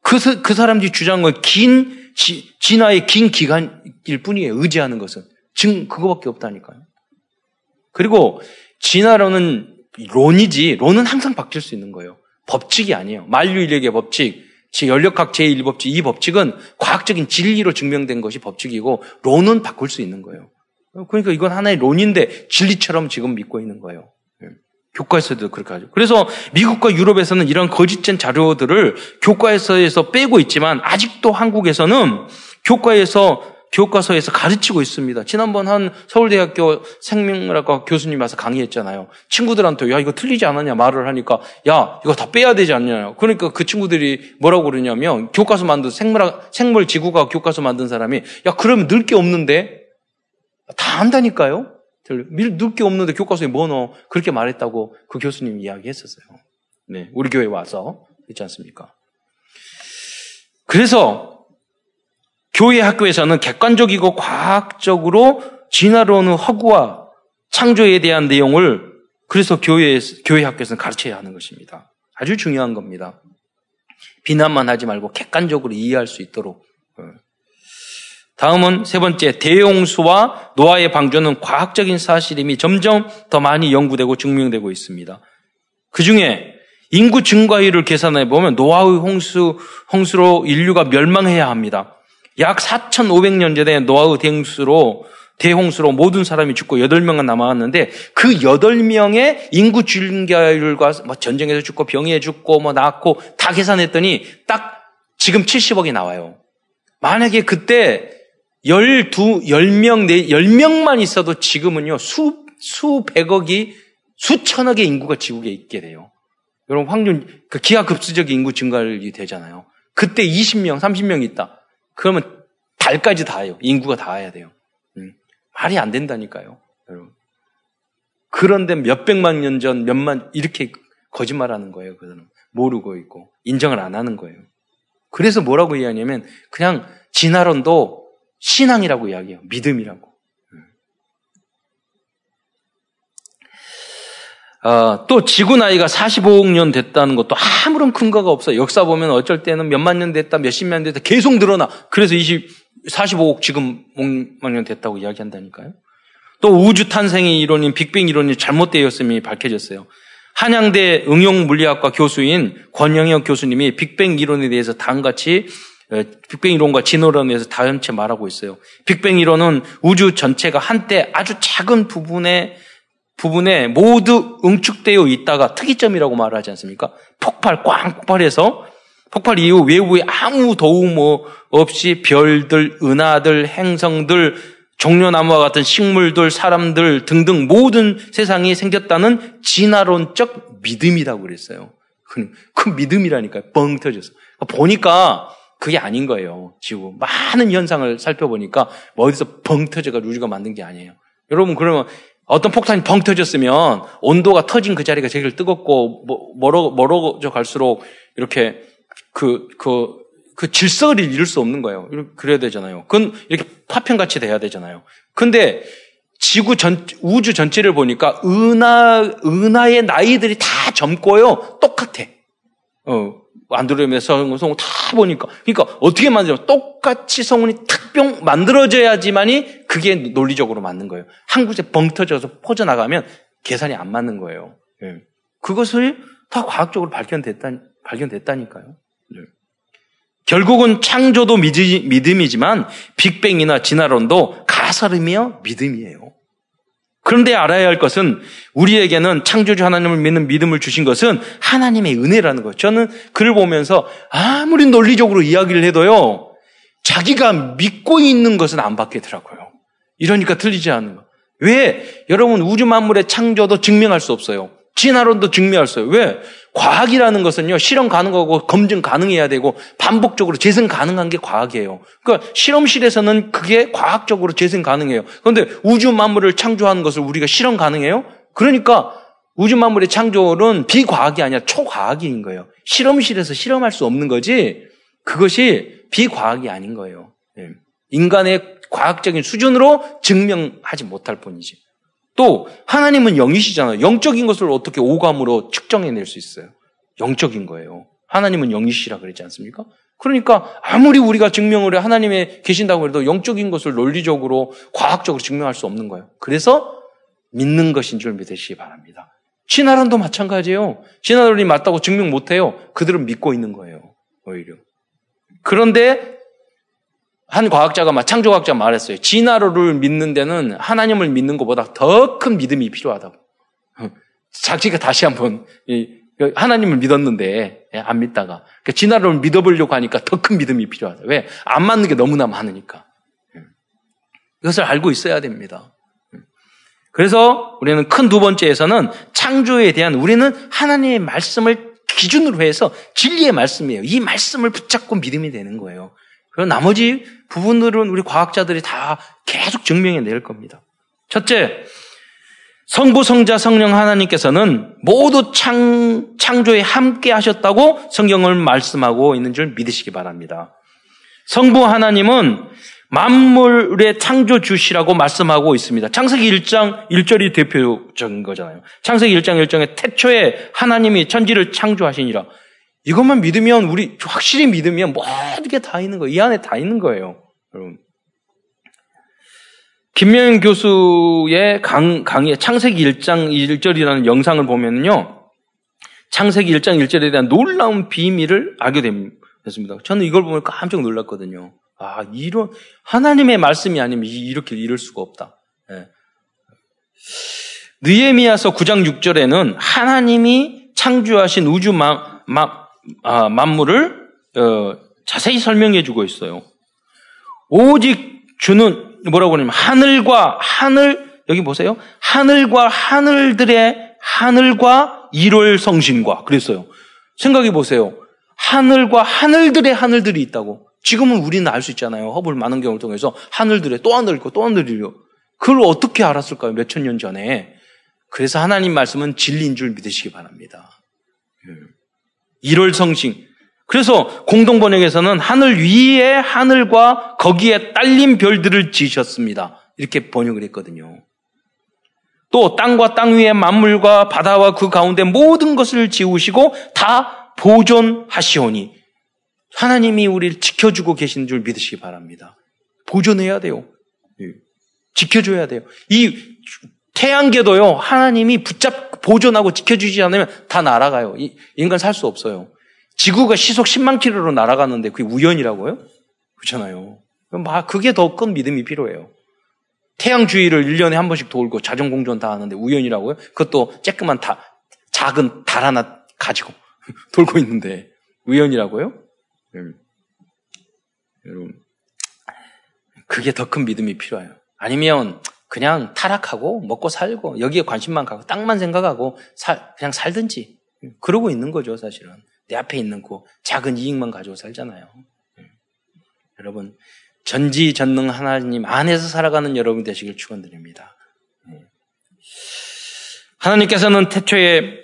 그, 그 사람들이 주장한 건 긴, 지, 진화의 긴 기간일 뿐이에요. 의지하는 것은. 지금 그거밖에 없다니까요. 그리고 진화론은 론이지, 론은 항상 바뀔 수 있는 거예요. 법칙이 아니에요. 만류인력의 법칙, 연력학 제1법칙, 이 법칙은 과학적인 진리로 증명된 것이 법칙이고, 론은 바꿀 수 있는 거예요. 그러니까 이건 하나의 론인데 진리처럼 지금 믿고 있는 거예요. 예. 교과에서도 그렇게 하죠. 그래서 미국과 유럽에서는 이런 거짓된 자료들을 교과에서 빼고 있지만 아직도 한국에서는 교과에서 교과서에서 가르치고 있습니다. 지난번 한 서울대학교 생명학과 교수님 와서 강의했잖아요. 친구들한테 야 이거 틀리지 않았냐 말을 하니까 야 이거 다 빼야 되지 않냐. 그러니까 그 친구들이 뭐라고 그러냐면 교과서 만든 생물학 생물 지구가 교과서 만든 사람이 야 그러면 늘 게 없는데 다 안다니까요. 늘 게 없는데 교과서에 뭐 넣어 그렇게 말했다고 그 교수님 이야기했었어요. 네, 우리 교회 와서 그렇지 않습니까? 그래서 교회 학교에서는 객관적이고 과학적으로 진화론의 허구와 창조에 대한 내용을 그래서 교회 교회 학교에서는 가르쳐야 하는 것입니다. 아주 중요한 겁니다. 비난만 하지 말고 객관적으로 이해할 수 있도록. 어. 다음은 세 번째, 대홍수와 노아의 방주는 과학적인 사실임이 점점 더 많이 연구되고 증명되고 있습니다. 그 중에 인구 증가율을 계산해 보면 노아의 홍수, 홍수로 인류가 멸망해야 합니다. 약 4,500년 전에 노아의 대홍수로 대홍수로 모든 사람이 죽고 8명은 남아왔는데 그 8명의 인구 증가율과 뭐 전쟁에서 죽고 병에 죽고 뭐 낳고 다 계산했더니 딱 지금 70억이 나와요. 만약에 그때 12, 10명, 10명만 있어도 지금은요, 수, 수백억이, 수천억의 인구가 지구에 있게 돼요. 여러분, 확률, 그 기하급수적인 인구 증가율이 되잖아요. 그때 20명, 30명 있다. 그러면 달까지 닿아요. 인구가 닿아야 돼요. 음. 말이 안 된다니까요. 여러분. 그런데 몇 백만 년 전, 몇만, 이렇게 거짓말하는 거예요. 그들은. 모르고 있고, 인정을 안 하는 거예요. 그래서 뭐라고 이야기하냐면, 그냥 진화론도 신앙이라고 이야기해요. 믿음이라고. 어, 또 지구 나이가 45억 년 됐다는 것도 아무런 근거가 없어요. 역사 보면 어쩔 때는 몇만 년 됐다, 몇십만 년 됐다 계속 늘어나. 그래서 20, 45억 지금 억만 년 됐다고 이야기한다니까요. 또 우주 탄생의 이론인 빅뱅 이론이 잘못되었음이 밝혀졌어요. 한양대 응용물리학과 교수인 권영혁 교수님이 빅뱅 이론에 대해서 다음같이 어, 빅뱅 이론과 진화론에 대해서 다음체 말하고 있어요. 빅뱅 이론은 우주 전체가 한때 아주 작은 부분에 부분에 모두 응축되어 있다가 특이점이라고 말하지 않습니까? 폭발, 꽝 폭발해서 폭발 이후 외부에 아무 도움 없이 별들, 은하들, 행성들, 종려나무와 같은 식물들, 사람들 등등 모든 세상이 생겼다는 진화론적 믿음이라고 그랬어요. 그, 그 믿음이라니까요. 뻥 터져서. 보니까 그게 아닌 거예요. 지구. 많은 현상을 살펴보니까 뭐 어디서 뻥 터져가 우주가 만든 게 아니에요. 여러분, 그러면 어떤 폭탄이 벙 터졌으면 온도가 터진 그 자리가 제일 뜨겁고 뭐, 멀어, 멀어져 갈수록 이렇게 그, 그, 그 질서를 잃을 수 없는 거예요. 그래야 되잖아요. 그건 이렇게 파편같이 돼야 되잖아요. 근데 지구 전, 우주 전체를 보니까 은하, 은하의 나이들이 다 젊고요. 똑같아. 어, 안드로메다 성운 다 보니까. 그러니까 어떻게 만들면 똑같이 성운이 탁병 만들어져야지만이 그게 논리적으로 맞는 거예요. 한 곳에 벙 터져서 퍼져나가면 계산이 안 맞는 거예요. 예. 그것을 다 과학적으로 발견됐다, 발견됐다니까요. 예. 결국은 창조도 믿음이지만 빅뱅이나 진화론도 가설이며 믿음이에요. 그런데 알아야 할 것은 우리에게는 창조주 하나님을 믿는 믿음을 주신 것은 하나님의 은혜라는 거예요. 저는 글을 보면서 아무리 논리적으로 이야기를 해도요, 자기가 믿고 있는 것은 안 받겠더라고요. 이러니까 틀리지 않는 거. 왜? 여러분 우주 만물의 창조도 증명할 수 없어요. 진화론도 증명할 수 없어요. 왜? 과학이라는 것은요, 실험 가능하고 검증 가능해야 되고 반복적으로 재생 가능한 게 과학이에요. 그러니까 실험실에서는 그게 과학적으로 재생 가능해요. 그런데 우주 만물을 창조하는 것을 우리가 실험 가능해요? 그러니까 우주 만물의 창조는 비과학이 아니라 초과학인 거예요. 실험실에서 실험할 수 없는 거지 그것이 비과학이 아닌 거예요. 예. 인간의 과학적인 수준으로 증명하지 못할 뿐이지. 또 하나님은 영이시잖아요. 영적인 것을 어떻게 오감으로 측정해낼 수 있어요? 영적인 거예요. 하나님은 영이시라 그랬지 않습니까? 그러니까 아무리 우리가 증명을 해 하나님에 계신다고 해도 영적인 것을 논리적으로 과학적으로 증명할 수 없는 거예요. 그래서 믿는 것인 줄 믿으시기 바랍니다. 진화론도 마찬가지예요. 진화론이 맞다고 증명 못해요. 그들은 믿고 있는 거예요. 오히려. 그런데 한 과학자가 창조과학자가 말했어요. 진화론을 믿는 데는 하나님을 믿는 것보다 더 큰 믿음이 필요하다고. 자기가 다시 한번 하나님을 믿었는데 예, 안 믿다가 그러니까 진화론을 믿어보려고 하니까 더 큰 믿음이 필요하다. 왜? 안 맞는 게 너무나 많으니까. 예. 이것을 알고 있어야 됩니다. 예. 그래서 우리는 큰 두 번째에서는 창조에 대한 우리는 하나님의 말씀을 기준으로 해서 진리의 말씀이에요. 이 말씀을 붙잡고 믿음이 되는 거예요. 그리고 나머지 부분들은 우리 과학자들이 다 계속 증명해 낼 겁니다. 첫째, 성부, 성자, 성령 하나님께서는 모두 창, 창조에 함께 하셨다고 성경을 말씀하고 있는 줄 믿으시기 바랍니다. 성부 하나님은 만물의 창조주시라고 말씀하고 있습니다. 창세기 1장 1절이 대표적인 거잖아요. 창세기 1장 1절에 태초에 하나님이 천지를 창조하시니라. 이것만 믿으면 우리 확실히 믿으면 모든 게 다 있는 거예요. 이 안에 다 있는 거예요. 여러분. 김명현 교수의 강, 강의 창세기 1장 1절이라는 영상을 보면요. 창세기 1장 1절에 대한 놀라운 비밀을 알게 됐습니다. 저는 이걸 보면 깜짝 놀랐거든요. 아, 이런, 하나님의 말씀이 아니면 이렇게 이럴 수가 없다. 네. 느에미아서 9장 6절에는 하나님이 창조하신 우주 마, 마, 아, 만물을 어, 자세히 설명해 주고 있어요. 오직 주는 뭐라고 하냐면 하늘과 하늘 여기 보세요. 하늘과 하늘들의 하늘과 일월 성신과 그랬어요. 생각해 보세요. 하늘과 하늘들의 하늘들이 있다고. 지금은 우리는 알 수 있잖아요. 허블 많은 경우를 통해서 하늘들에 또 하늘 있고 또 하늘이요. 그걸 어떻게 알았을까요? 몇 천 년 전에. 그래서 하나님 말씀은 진리인 줄 믿으시기 바랍니다. 1월 예. 성신. 그래서 공동번역에서는 하늘 위에 하늘과 거기에 딸린 별들을 지으셨습니다. 이렇게 번역을 했거든요. 또 땅과 땅 위에 만물과 바다와 그 가운데 모든 것을 지우시고 다 보존하시오니 하나님이 우리를 지켜주고 계신 줄 믿으시기 바랍니다. 보존해야 돼요. 예. 지켜줘야 돼요. 이 태양계도요, 하나님이 붙잡, 보존하고 지켜주지 않으면 다 날아가요. 인간 살 수 없어요. 지구가 시속 10만 킬로로 날아가는데 그게 우연이라고요? 그렇잖아요. 막 그게 더 큰 믿음이 필요해요. 태양 주위를 1년에 한 번씩 돌고 자전 공전 다 하는데 우연이라고요? 그것도 쬐끄만 다 작은 달 하나 가지고 돌고 있는데 우연이라고요? 음. 여러분 그게 더 큰 믿음이 필요해요. 아니면 그냥 타락하고 먹고 살고 여기에 관심만 가고 땅만 생각하고 살, 그냥 살든지 그러고 있는 거죠 사실은. 내 앞에 있는 그 작은 이익만 가지고 살잖아요. 음. 여러분, 전지전능 하나님 안에서 살아가는 여러분 되시길 축원드립니다. 음. 하나님께서는 태초에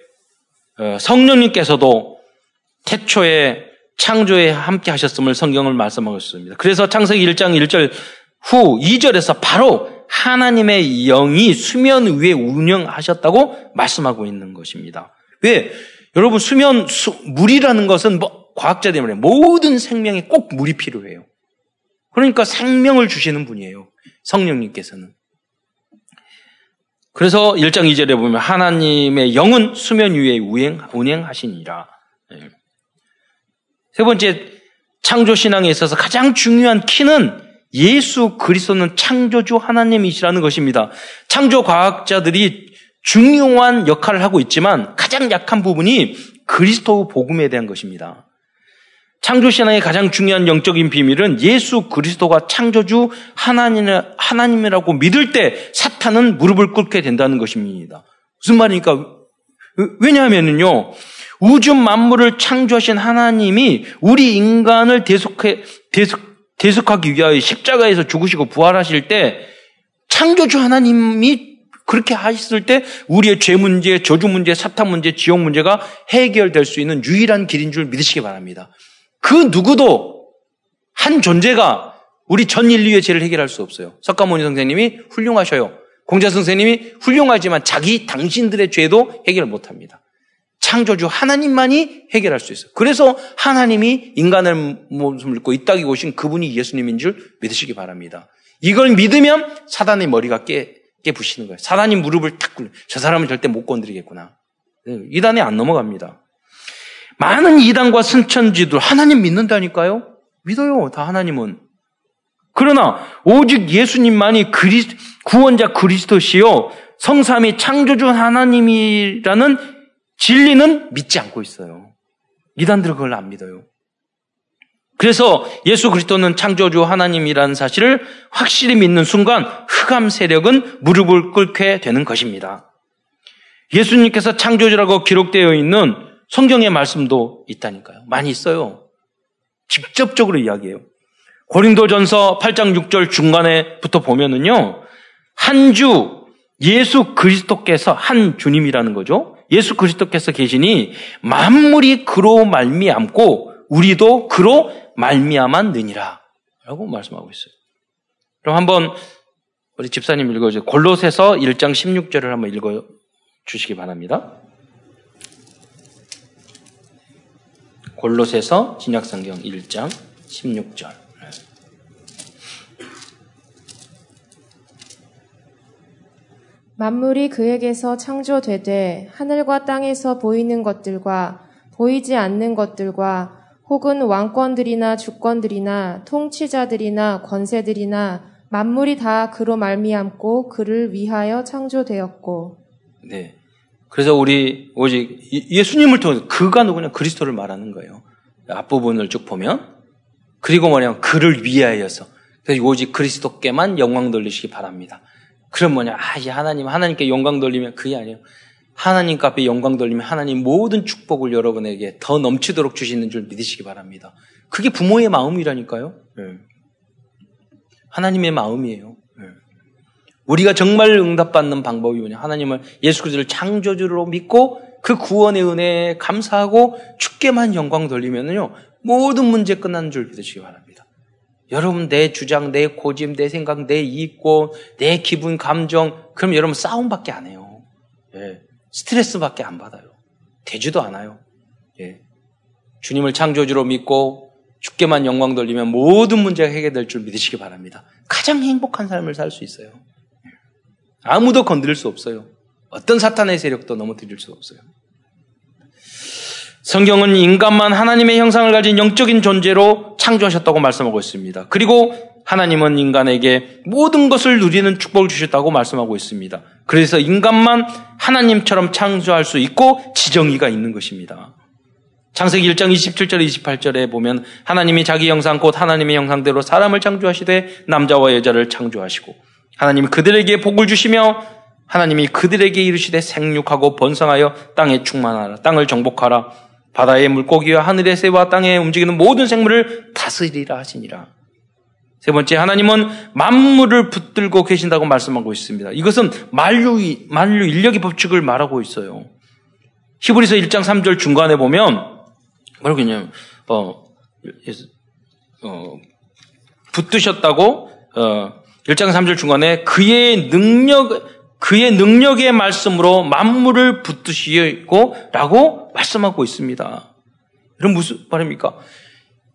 어, 성령님께서도 태초에 창조에 함께 하셨음을 성경을 말씀하고 있습니다. 그래서 창세기 1장 1절 후 2절에서 바로 하나님의 영이 수면 위에 운영하셨다고 말씀하고 있는 것입니다. 왜? 여러분 수면 수, 물이라는 것은 뭐 과학자들이 말해 모든 생명에 꼭 물이 필요해요. 그러니까 생명을 주시는 분이에요. 성령님께서는. 그래서 1장 2절에 보면 하나님의 영은 수면 위에 우행, 운행하시니라. 네. 세 번째 창조 신앙에 있어서 가장 중요한 키는 예수 그리스도는 창조주 하나님이시라는 것입니다. 창조 과학자들이 중요한 역할을 하고 있지만 가장 약한 부분이 그리스도 복음에 대한 것입니다. 창조신앙의 가장 중요한 영적인 비밀은 예수 그리스도가 창조주 하나님, 하나님이라고 믿을 때 사탄은 무릎을 꿇게 된다는 것입니다. 무슨 말입니까? 왜냐하면요, 우주 만물을 창조하신 하나님이 우리 인간을 대속해, 대속, 대속하기 위하여 십자가에서 죽으시고 부활하실 때 창조주 하나님이 그렇게 하셨을 때 우리의 죄 문제, 저주 문제, 사탄 문제, 지옥 문제가 해결될 수 있는 유일한 길인 줄 믿으시기 바랍니다. 그 누구도 한 존재가 우리 전 인류의 죄를 해결할 수 없어요. 석가모니 선생님이 훌륭하셔요. 공자 선생님이 훌륭하지만 자기 당신들의 죄도 해결 못 합니다. 창조주 하나님만이 해결할 수 있어요. 그래서 하나님이 인간을 몸을 입고 이 땅에 오신 그분이 예수님인 줄 믿으시기 바랍니다. 이걸 믿으면 사단의 머리가 깨, 깨부시는 거예요. 사단이 무릎을 탁 꿇려. 저 사람은 절대 못 건드리겠구나. 네, 이단에 안 넘어갑니다. 많은 이단과 순천지들 하나님 믿는다니까요? 믿어요. 다 하나님은. 그러나 오직 예수님만이 그리, 구원자 그리스도시요 성삼이 창조주 하나님이라는 진리는 믿지 않고 있어요. 이단들은 그걸 안 믿어요. 그래서 예수 그리스도는 창조주 하나님이라는 사실을 확실히 믿는 순간 흑암 세력은 무릎을 꿇게 되는 것입니다. 예수님께서 창조주라고 기록되어 있는 성경의 말씀도 있다니까요. 많이 있어요. 직접적으로 이야기해요. 고린도전서 8장 6절 중간에부터 보면은요. 한 주 예수 그리스도께서 한 주님이라는 거죠. 예수 그리스도께서 계시니 만물이 그로 말미암고 우리도 그로 말미암았느니라. 라고 말씀하고 있어요. 그럼 한번 우리 집사님 읽어주세요. 골로새서 1장 16절을 한번 읽어 주시기 바랍니다. 골로새서 진약성경 1장 16절. 만물이 그에게서 창조되되 하늘과 땅에서 보이는 것들과 보이지 않는 것들과 혹은 왕권들이나 주권들이나 통치자들이나 권세들이나 만물이 다 그로 말미암고 그를 위하여 창조되었고. 네. 그래서 우리 오직 예수님을 통해서 그가 누구냐 그리스도를 말하는 거예요. 앞부분을 쭉 보면 그리고 뭐냐 그를 위하여서 그래서 오직 그리스도께만 영광 돌리시기 바랍니다. 그럼 뭐냐 아 이제 하나님 하나님께 영광 돌리면 그게 아니에요. 하나님 앞에 영광 돌리면 하나님 모든 축복을 여러분에게 더 넘치도록 주시는 줄 믿으시기 바랍니다. 그게 부모의 마음이라니까요. 네. 하나님의 마음이에요. 네. 우리가 정말 응답받는 방법이 뭐냐? 하나님을 예수 그리스도를 창조주로 믿고 그 구원의 은혜에 감사하고 축게만 영광 돌리면요 모든 문제 끝나는 줄 믿으시기 바랍니다. 여러분 내 주장, 내 고집, 내 생각, 내 이익고 내 기분, 감정 그럼 여러분 싸움밖에 안 해요. 예. 스트레스밖에 안 받아요. 되지도 않아요. 예. 주님을 창조주로 믿고 주께만 영광 돌리면 모든 문제가 해결될 줄 믿으시기 바랍니다. 가장 행복한 삶을 살 수 있어요. 아무도 건드릴 수 없어요. 어떤 사탄의 세력도 넘어뜨릴 수 없어요. 성경은 인간만 하나님의 형상을 가진 영적인 존재로 창조하셨다고 말씀하고 있습니다. 그리고 하나님은 인간에게 모든 것을 누리는 축복을 주셨다고 말씀하고 있습니다. 그래서 인간만 하나님처럼 창조할 수 있고 지정의가 있는 것입니다. 창세기 1장 27절 28절에 보면 하나님이 자기 형상 곧 하나님의 형상대로 사람을 창조하시되 남자와 여자를 창조하시고 하나님이 그들에게 복을 주시며 하나님이 그들에게 이르시되 생육하고 번성하여 땅에 충만하라 땅을 정복하라 바다의 물고기와 하늘의 새와 땅에 움직이는 모든 생물을 다스리라 하시니라. 세 번째, 하나님은 만물을 붙들고 계신다고 말씀하고 있습니다. 이것은 만류, 만류 인력의 법칙을 말하고 있어요. 히브리서 1장 3절 중간에 보면, 뭐라고 했냐면, 어, 어, 붙드셨다고, 어, 1장 3절 중간에 그의 능력, 그의 능력의 말씀으로 만물을 붙드시고 라고 말씀하고 있습니다. 이런 무슨 말입니까?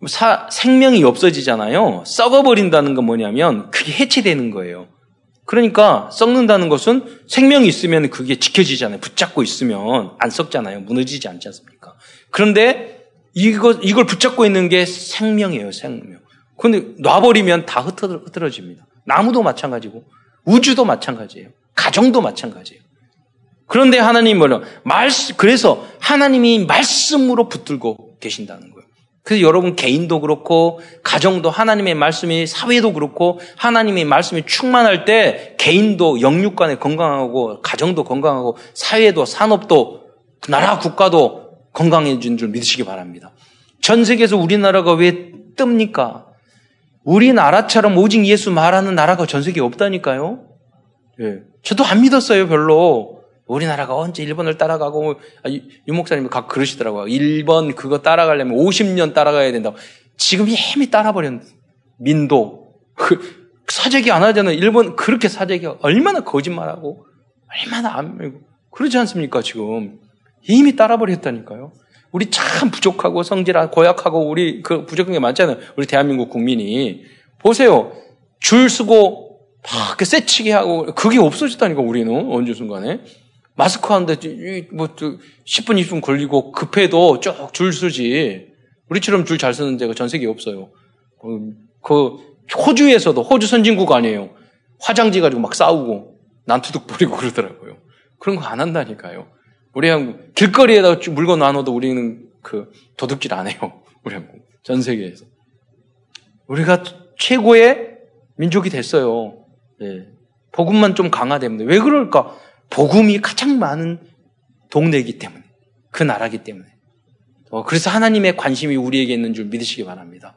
사, 생명이 없어지잖아요. 썩어버린다는 건 뭐냐면 그게 해체되는 거예요. 그러니까 썩는다는 것은 생명이 있으면 그게 지켜지잖아요. 붙잡고 있으면 안 썩잖아요. 무너지지 않지 않습니까? 그런데 이거, 이걸 붙잡고 있는 게 생명이에요, 생명. 근데 놔버리면 다 흩어져, 흩어집니다. 나무도 마찬가지고, 우주도 마찬가지예요. 가정도 마찬가지예요. 그런데 하나님 뭐냐? 말씀, 그래서 하나님이 말씀으로 붙들고 계신다는 거예요. 그래서 여러분 개인도 그렇고, 가정도 하나님의 말씀이 사회도 그렇고, 하나님의 말씀이 충만할 때 개인도 영육간에 건강하고, 가정도 건강하고, 사회도 산업도, 나라 국가도 건강해진 줄 믿으시기 바랍니다. 전 세계에서 우리나라가 왜 뜹니까? 우리나라처럼 오직 예수 말하는 나라가 전 세계에 없다니까요? 예. 저도 안 믿었어요, 별로. 우리나라가 언제 일본을 따라가고, 아, 유 목사님이 각 그러시더라고요. 일본 그거 따라가려면 50년 따라가야 된다고. 지금 이미 따라버렸는데. 민도. 그, 사재기 안 하잖아요. 일본 그렇게 사재기가 얼마나 거짓말하고, 얼마나 안. 그러지 않습니까, 지금. 이미 따라버렸다니까요. 우리 참 부족하고 성질하 고약하고 우리 그 부족한 게 많잖아요. 우리 대한민국 국민이. 보세요. 줄 서고 막 세치게 하고 그게 없어졌다니까 우리는 언제 순간에 마스크 하는데 뭐 10분 20분 걸리고 급해도 쭉 줄 서지 우리처럼 줄 잘 서는 데가 전 세계에 없어요. 그, 그 호주에서도 호주 선진국 아니에요. 화장지 가지고 막 싸우고 난투둑 부리고 그러더라고요. 그런 거 안 한다니까요. 우리 한국 길거리에다 물건 나눠도 우리는 그 도둑질 안 해요. 우리 한국 전 세계에서 우리가 최고의 민족이 됐어요. 예. 복음만 좀 강화되면 왜 그럴까? 복음이 가장 많은 동네이기 때문에 그 나라기 때문에 어, 그래서 하나님의 관심이 우리에게 있는 줄 믿으시기 바랍니다.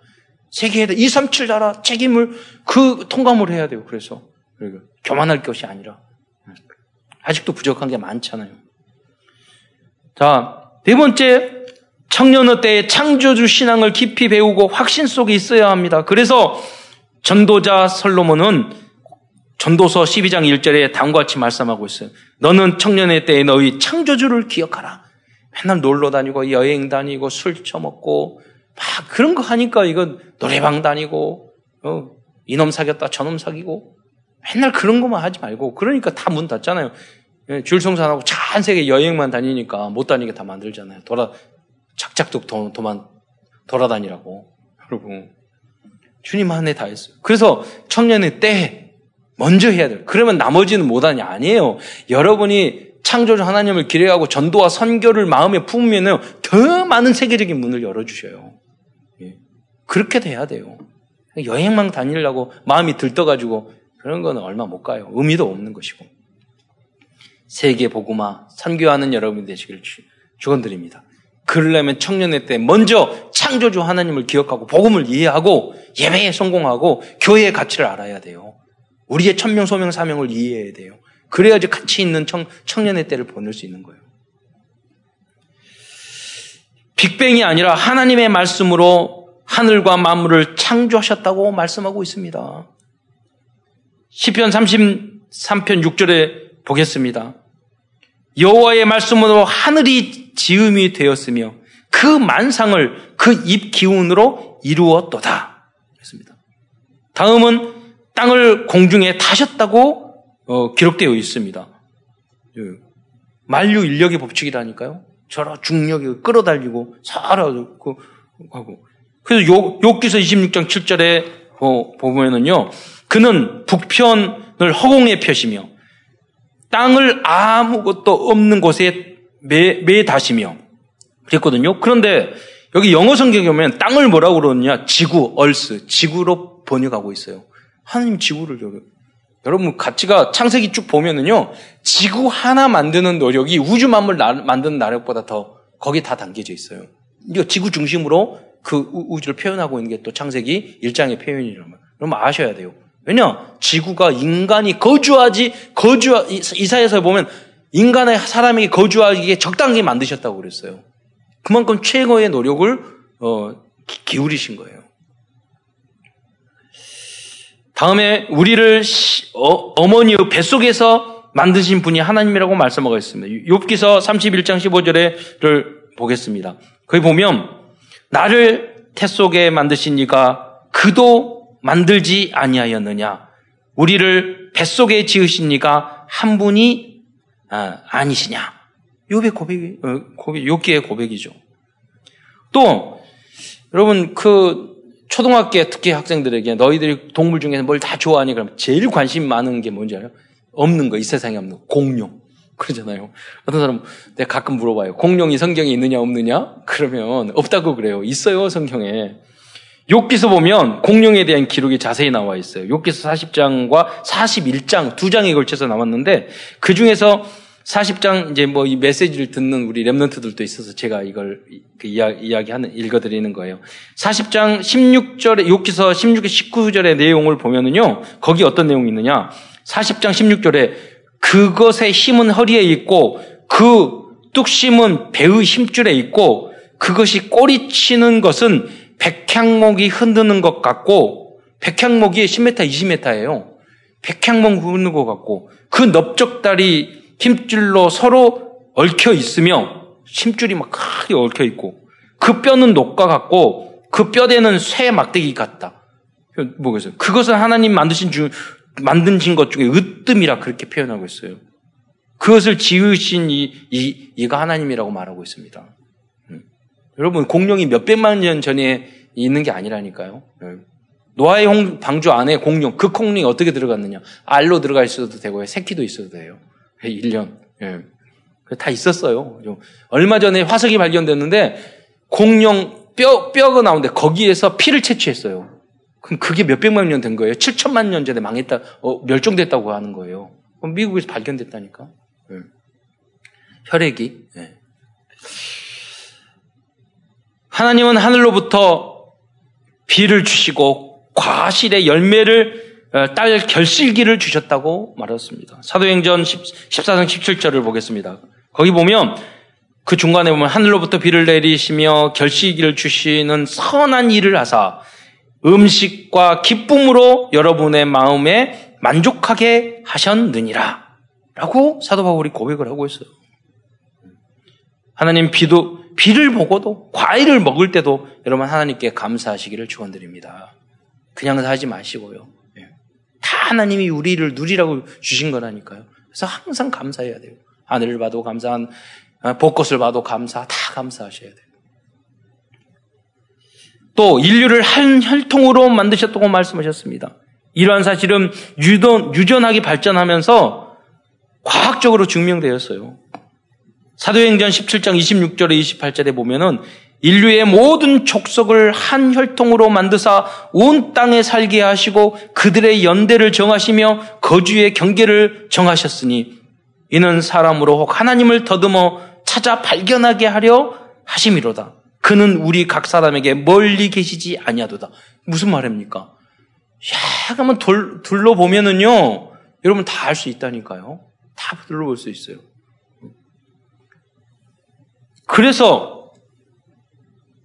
세계에 2, 3, 7 나라 책임을 그 통감을 해야 돼요. 그래서 그리고 교만할 것이 아니라 아직도 부족한 게 많잖아요. 자, 네 번째 청년의 때에 창조주 신앙을 깊이 배우고 확신 속에 있어야 합니다. 그래서 전도자 솔로몬은 전도서 12장 1절에 다음과 같이 말씀하고 있어요. 너는 청년의 때에 너희 창조주를 기억하라. 맨날 놀러 다니고 여행 다니고 술 처먹고 막 그런 거 하니까 이건 노래방 다니고 어, 이놈 사귀었다 저놈 사귀고 맨날 그런 것만 하지 말고 그러니까 다 문 닫잖아요. 예, 줄성산하고 전 세계 여행만 다니니까 못 다니게 다 만들잖아요. 돌아 도, 도만 돌아다니라고. 여러분 주님 한해 다 했어요. 그래서 청년의 때 먼저 해야 돼요. 그러면 나머지는 못하냐 아니에요. 여러분이 창조주 하나님을 기대하고 전도와 선교를 마음에 품으면 더 많은 세계적인 문을 열어주셔요. 예. 그렇게 돼야 돼요. 여행만 다니려고 마음이 들떠가지고 그런 거는 얼마 못 가요. 의미도 없는 것이고. 세계 복음화 선교하는 여러분이 되시길 축원드립니다. 그러려면 청년의 때 먼저 창조주 하나님을 기억하고 복음을 이해하고 예배에 성공하고 교회의 가치를 알아야 돼요. 우리의 천명 소명 사명을 이해해야 돼요. 그래야지 가치 있는 청, 청년의 때를 보낼 수 있는 거예요. 빅뱅이 아니라 하나님의 말씀으로 하늘과 만물을 창조하셨다고 말씀하고 있습니다. 시편 33편 6절에 보겠습니다. 여호와의 말씀으로 하늘이 지음이 되었으며 그 만상을 그 입 기운으로 이루었도다. 그랬습니다. 다음은 땅을 공중에 타셨다고 어, 기록되어 있습니다. 예. 만류 인력의 법칙이라니까요. 저러 중력이 끌어달리고 살아 그, 하고 그래서 요, 욥기서 26장 7절에 어, 보면은요. 그는 북편을 허공에 펴시며 땅을 아무것도 없는 곳에 매, 매다시며 그랬거든요. 그런데 여기 영어 성경에 보면 땅을 뭐라고 그러느냐? 지구, 얼스, 지구로 번역하고 있어요. 하나님 지구를 여러분 가치가 창세기 쭉 보면은요 지구 하나 만드는 노력이 우주 만물 나, 만드는 노력보다 더 거기 다 담겨져 있어요. 이거 지구 중심으로 그 우주를 표현하고 있는 게 또 창세기 1장의 표현이라면 그럼 아셔야 돼요. 왜냐 지구가 인간이 거주하지 거주 이사에서 보면 인간의 사람에게 거주하기에 적당히 만드셨다고 그랬어요. 그만큼 최고의 노력을 어, 기울이신 거예요. 다음에 우리를 어, 머니의 뱃속에서 만드신 분이 하나님이라고 말씀하고 있습니다. 욥기서 31장 15절에를 보겠습니다. 거기 보면 나를 태 속에 만드신 이가 그도 만들지 아니하였느냐? 우리를 뱃속에 지으신 이가 한 분이 아, 니시냐 욥의 고백이 어, 욥기의 고백이죠. 또 여러분 그 초등학교 특히 학생들에게 너희들이 동물 중에서 뭘 다 좋아하니 그러면 제일 관심 많은 게 뭔지 알아요? 없는 거, 이 세상에 없는 거. 공룡. 그러잖아요. 어떤 사람 내가 가끔 물어봐요. 공룡이 성경에 있느냐 없느냐? 그러면 없다고 그래요. 있어요, 성경에. 욕기서 보면 공룡에 대한 기록이 자세히 나와 있어요. 욕기서 40장과 41장 두 장에 걸쳐서 나왔는데 그 중에서 40장 이제 뭐 이 메시지를 듣는 우리 랩런트들도 있어서 제가 이걸 그 이야기, 하는 읽어드리는 거예요. 40장 16절에 욕기서 16절 19절의 내용을 보면은요 거기 어떤 내용이 있느냐 40장 16절에 그것의 힘은 허리에 있고 그 뚝심은 배의 힘줄에 있고 그것이 꼬리치는 것은 백향목이 흔드는 것 같고 백향목이 10m, 20m예요. 백향목 흔드는 것 같고 그 넓적다리 힘줄로 서로 얽혀 있으며 힘줄이 막 크게 얽혀 있고 그 뼈는 녹과 같고 그 뼈대는 쇠 막대기 같다. 뭐겠어요? 그것은 하나님 만드신 중 만드신 것 중에 으뜸이라 그렇게 표현하고 있어요. 그것을 지으신 이, 이 이가 하나님이라고 말하고 있습니다. 음. 여러분 공룡이 몇 백만 년 전에 있는 게 아니라니까요. 음. 노아의 방주 안에 공룡, 그 공룡이 어떻게 들어갔느냐? 알로 들어가 있어도 되고요. 새끼도 있어도 돼요. 1년. 예. 다 있었어요. 얼마 전에 화석이 발견됐는데 공룡 뼈, 뼈가 나오는데 거기에서 피를 채취했어요. 그럼 그게 몇백만 년 된 거예요. 7천만 년 전에 망했다, 어, 멸종됐다고 하는 거예요. 그럼 미국에서 발견됐다니까. 예. 혈액이. 예. 하나님은 하늘로부터 비를 주시고 과실의 열매를 어, 딸 결실기를 주셨다고 말했습니다. 사도행전 14장 17절을 보겠습니다. 거기 보면 그 중간에 보면 하늘로부터 비를 내리시며 결실기를 주시는 선한 일을 하사 음식과 기쁨으로 여러분의 마음에 만족하게 하셨느니라. 라고 사도 바울이 고백을 하고 있어요. 하나님 비도, 비를 보고도 과일을 먹을 때도 여러분 하나님께 감사하시기를 축원드립니다. 그냥 사지 마시고요. 다 하나님이 우리를 누리라고 주신 거라니까요. 그래서 항상 감사해야 돼요. 하늘을 봐도 감사한, 어, 벚꽃을 봐도 감사, 다 감사하셔야 돼요. 또 인류를 한 혈통으로 만드셨다고 말씀하셨습니다. 이러한 사실은 유전, 유전학이 발전하면서 과학적으로 증명되었어요. 사도행전 17장 26절에 28절에 보면은 인류의 모든 족속을 한 혈통으로 만드사 온 땅에 살게 하시고 그들의 연대를 정하시며 거주의 경계를 정하셨으니 이는 사람으로 혹 하나님을 더듬어 찾아 발견하게 하려 하심이로다. 그는 우리 각 사람에게 멀리 계시지 아니하도다. 무슨 말입니까? 야, 한번 둘, 둘러보면은요, 여러분 다 알 수 있다니까요. 다 둘러볼 수 있어요. 그래서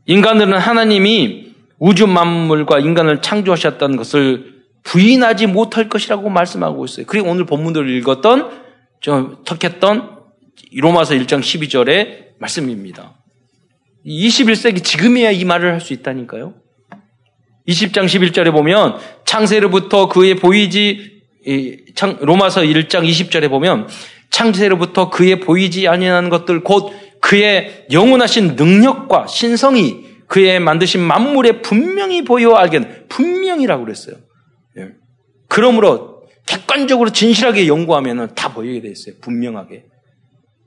인간들은 하나님이 우주 만물과 인간을 창조하셨다는 것을 부인하지 못할 것이라고 말씀하고 있어요. 그리고 오늘 본문들을 읽었던, 저, 턱했던 로마서 1장 12절의 말씀입니다. 21세기 지금이야 이 말을 할 수 있다니까요. 20장 11절에 보면 창세로부터 그의 보이지 로마서 1장 20절에 보면 창세로부터 그의 보이지 아니하는 것들 곧 그의 영원하신 능력과 신성이 그의 만드신 만물에 분명히 보여 알겠는 분명이라고 그랬어요. 예. 그러므로 객관적으로 진실하게 연구하면 다 보이게 돼 있어요. 분명하게.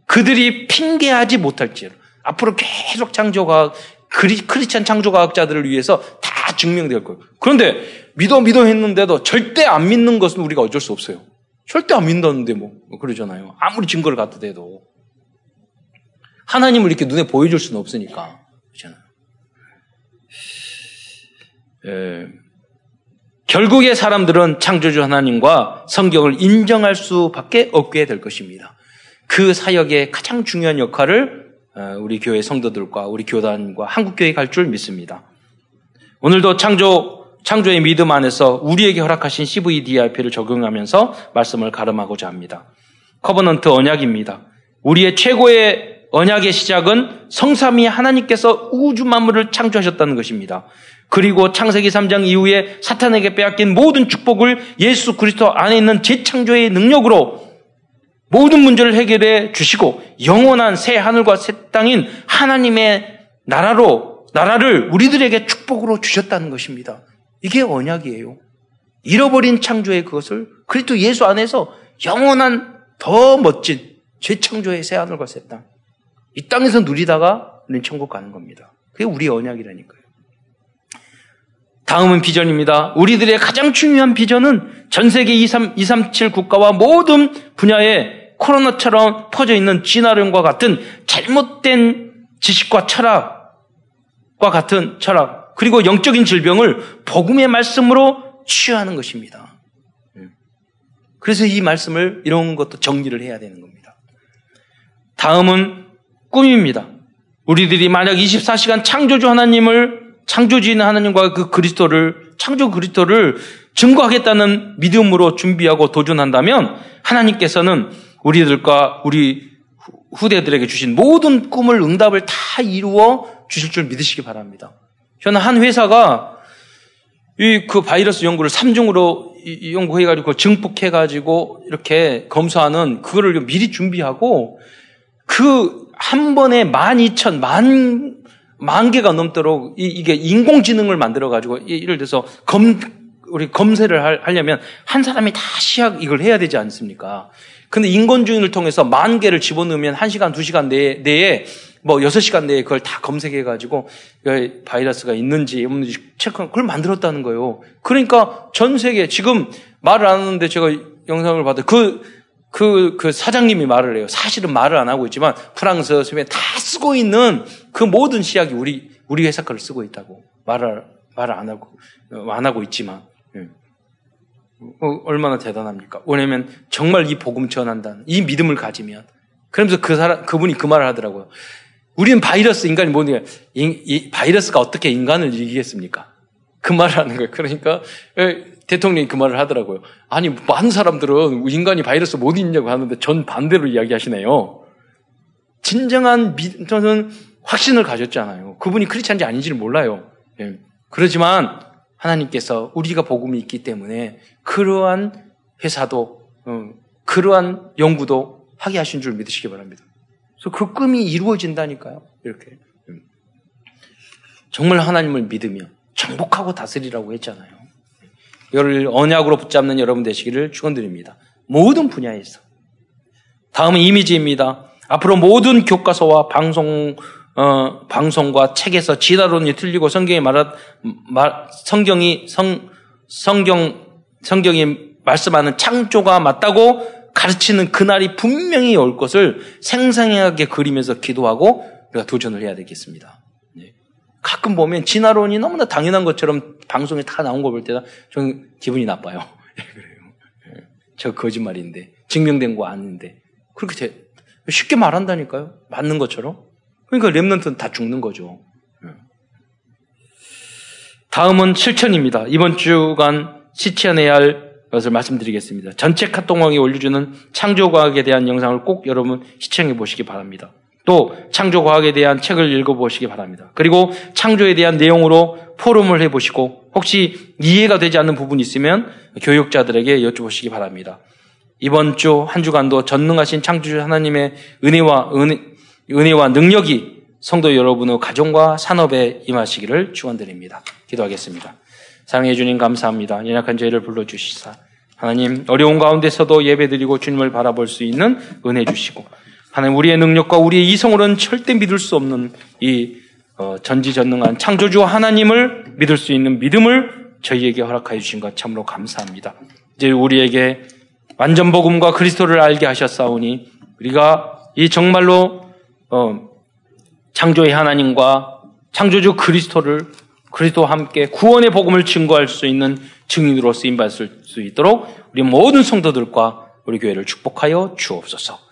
그들이 핑계하지 못할지로 앞으로 계속 창조과학 크리, 크리스찬 창조과학자들을 위해서 다 증명될 거예요. 그런데 믿어 믿어 했는데도 절대 안 믿는 것은 우리가 어쩔 수 없어요. 절대 안 믿는데 뭐 그러잖아요. 아무리 증거를 갖다 대도 하나님을 이렇게 눈에 보여줄 수는 없으니까 그렇잖아요. 에, 결국에 사람들은 창조주 하나님과 성경을 인정할 수밖에 없게 될 것입니다. 그 사역의 가장 중요한 역할을 어, 우리 교회 성도들과 우리 교단과 한국교회 갈 줄 믿습니다. 오늘도 창조, 창조의 믿음 안에서 우리에게 허락하신 CVDIP를 적용하면서 말씀을 가름하고자 합니다. Covenant 언약입니다. 우리의 최고의 언약의 시작은 성삼위 하나님께서 우주 만물을 창조하셨다는 것입니다. 그리고 창세기 3장 이후에 사탄에게 빼앗긴 모든 축복을 예수 그리스도 안에 있는 재창조의 능력으로 모든 문제를 해결해 주시고 영원한 새 하늘과 새 땅인 하나님의 나라로 나라를 우리들에게 축복으로 주셨다는 것입니다. 이게 언약이에요. 잃어버린 창조의 그것을 그리스도 예수 안에서 영원한 더 멋진 재창조의 새 하늘과 새 땅. 이 땅에서 누리다가 우리는 천국 가는 겁니다. 그게 우리 언약이라니까요. 다음은 비전입니다. 우리들의 가장 중요한 비전은 전 세계 237 국가와 모든 분야에 코로나처럼 퍼져 있는 진화론과 같은 잘못된 지식과 철학과 같은 철학, 그리고 영적인 질병을 복음의 말씀으로 치유하는 것입니다. 음. 그래서 이 말씀을 이런 것도 정리를 해야 되는 겁니다. 다음은 꿈입니다. 우리들이 만약 24시간 창조주 하나님을 창조주인 하나님과 그 그리스도를 창조 그리스도를 증거하겠다는 믿음으로 준비하고 도전한다면 하나님께서는 우리들과 우리 후대들에게 주신 모든 꿈을 응답을 다 이루어 주실 줄 믿으시기 바랍니다. 저는 한 회사가 이 그 바이러스 연구를 3중으로 연구해가지고 증폭해가지고 이렇게 검사하는 그거를 미리 준비하고 그 한 번에 12,000, 만, 만 개가 넘도록 이, 게 인공지능을 만들어가지고 예를 들어서 검, 우리 검세를 하려면 한 사람이 다 시약 이걸 해야 되지 않습니까? 근데 인공주의를 통해서 만 개를 집어넣으면 1시간, 2시간 내에, 내에 뭐 6시간 내에 그걸 다 검색해가지고 바이러스가 있는지 없는지 체크한 그걸 만들었다는 거예요. 그러니까 전 세계 지금 말을 안 하는데 제가 영상을 봐도 그, 그, 그 사장님이 말을 해요. 사실은 말을 안 하고 있지만 프랑스, 스페인 다 쓰고 있는 그 모든 시약이 우리, 우리 회사 거를 쓰고 있다고. 말을, 말을 안 하고, 안 하고 있지만. 어, 얼마나 대단합니까? 왜냐면 정말 이 복음 전한다는 이 믿음을 가지면 그러면서 그 사람 그분이 그 말을 하더라고요. 우리는 바이러스 인간이 뭐냐? 이, 바이러스가 어떻게 인간을 이기겠습니까? 그 말을 하는 거예요. 그러니까 대통령이 그 말을 하더라고요. 아니 많은 사람들은 인간이 바이러스 못 이기냐고 하는데 전 반대로 이야기하시네요. 진정한 믿, 저는 확신을 가졌잖아요. 그분이 크리스찬지 아닌지를 몰라요. 예. 그렇지만 하나님께서 우리가 복음이 있기 때문에 그러한 회사도 어, 그러한 연구도 하게 하신 줄 믿으시기 바랍니다. 그래서 그 꿈이 이루어진다니까요. 이렇게 음. 정말 하나님을 믿으며 정복하고 다스리라고 했잖아요. 이걸 언약으로 붙잡는 여러분 되시기를 축원드립니다. 모든 분야에서. 다음은 이미지입니다. 앞으로 모든 교과서와 방송 어, 방송과 책에서 지다론이 틀리고 성경이 말하 말, 성경이 성 성경 성경이 말씀하는 창조가 맞다고 가르치는 그날이 분명히 올 것을 생생하게 그리면서 기도하고 우리가 도전을 해야 되겠습니다. 네. 가끔 보면 진화론이 너무나 당연한 것처럼 방송에 다 나온 거 볼 때다 좀 기분이 나빠요. 그래요. 네. 저 거짓말인데 증명된 거 아닌데 그렇게 돼, 쉽게 말한다니까요. 맞는 것처럼. 그러니까 랩런트는 다 죽는 거죠. 네. 다음은 실천입니다. 이번 주간 시치해내야 할 것을 말씀드리겠습니다. 전체 카톡왕이 올려주는 창조과학에 대한 영상을 꼭 여러분 시청해 보시기 바랍니다. 또 창조과학에 대한 책을 읽어보시기 바랍니다. 그리고 창조에 대한 내용으로 포럼을 해보시고 혹시 이해가 되지 않는 부분이 있으면 교육자들에게 여쭤보시기 바랍니다. 이번 주 한 주간도 전능하신 창조주 하나님의 은혜와 은혜, 은혜와 능력이 성도 여러분의 가정과 산업에 임하시기를 축원드립니다. 기도하겠습니다. 사랑해 주님 감사합니다. 연약한 저희를 불러 주시사 하나님 어려운 가운데서도 예배드리고 주님을 바라볼 수 있는 은혜 주시고 하나님 우리의 능력과 우리의 이성으로는 절대 믿을 수 없는 이 어, 전지전능한 창조주 하나님을 믿을 수 있는 믿음을 저희에게 허락하여 주신 것 참으로 감사합니다. 이제 우리에게 완전 복음과 그리스도를 알게 하셨사오니 우리가 이 정말로 어, 창조의 하나님과 창조주 그리스도를 그리스도와 함께 구원의 복음을 증거할 수 있는 증인으로 쓰임 받을 수 있도록 우리 모든 성도들과 우리 교회를 축복하여 주옵소서.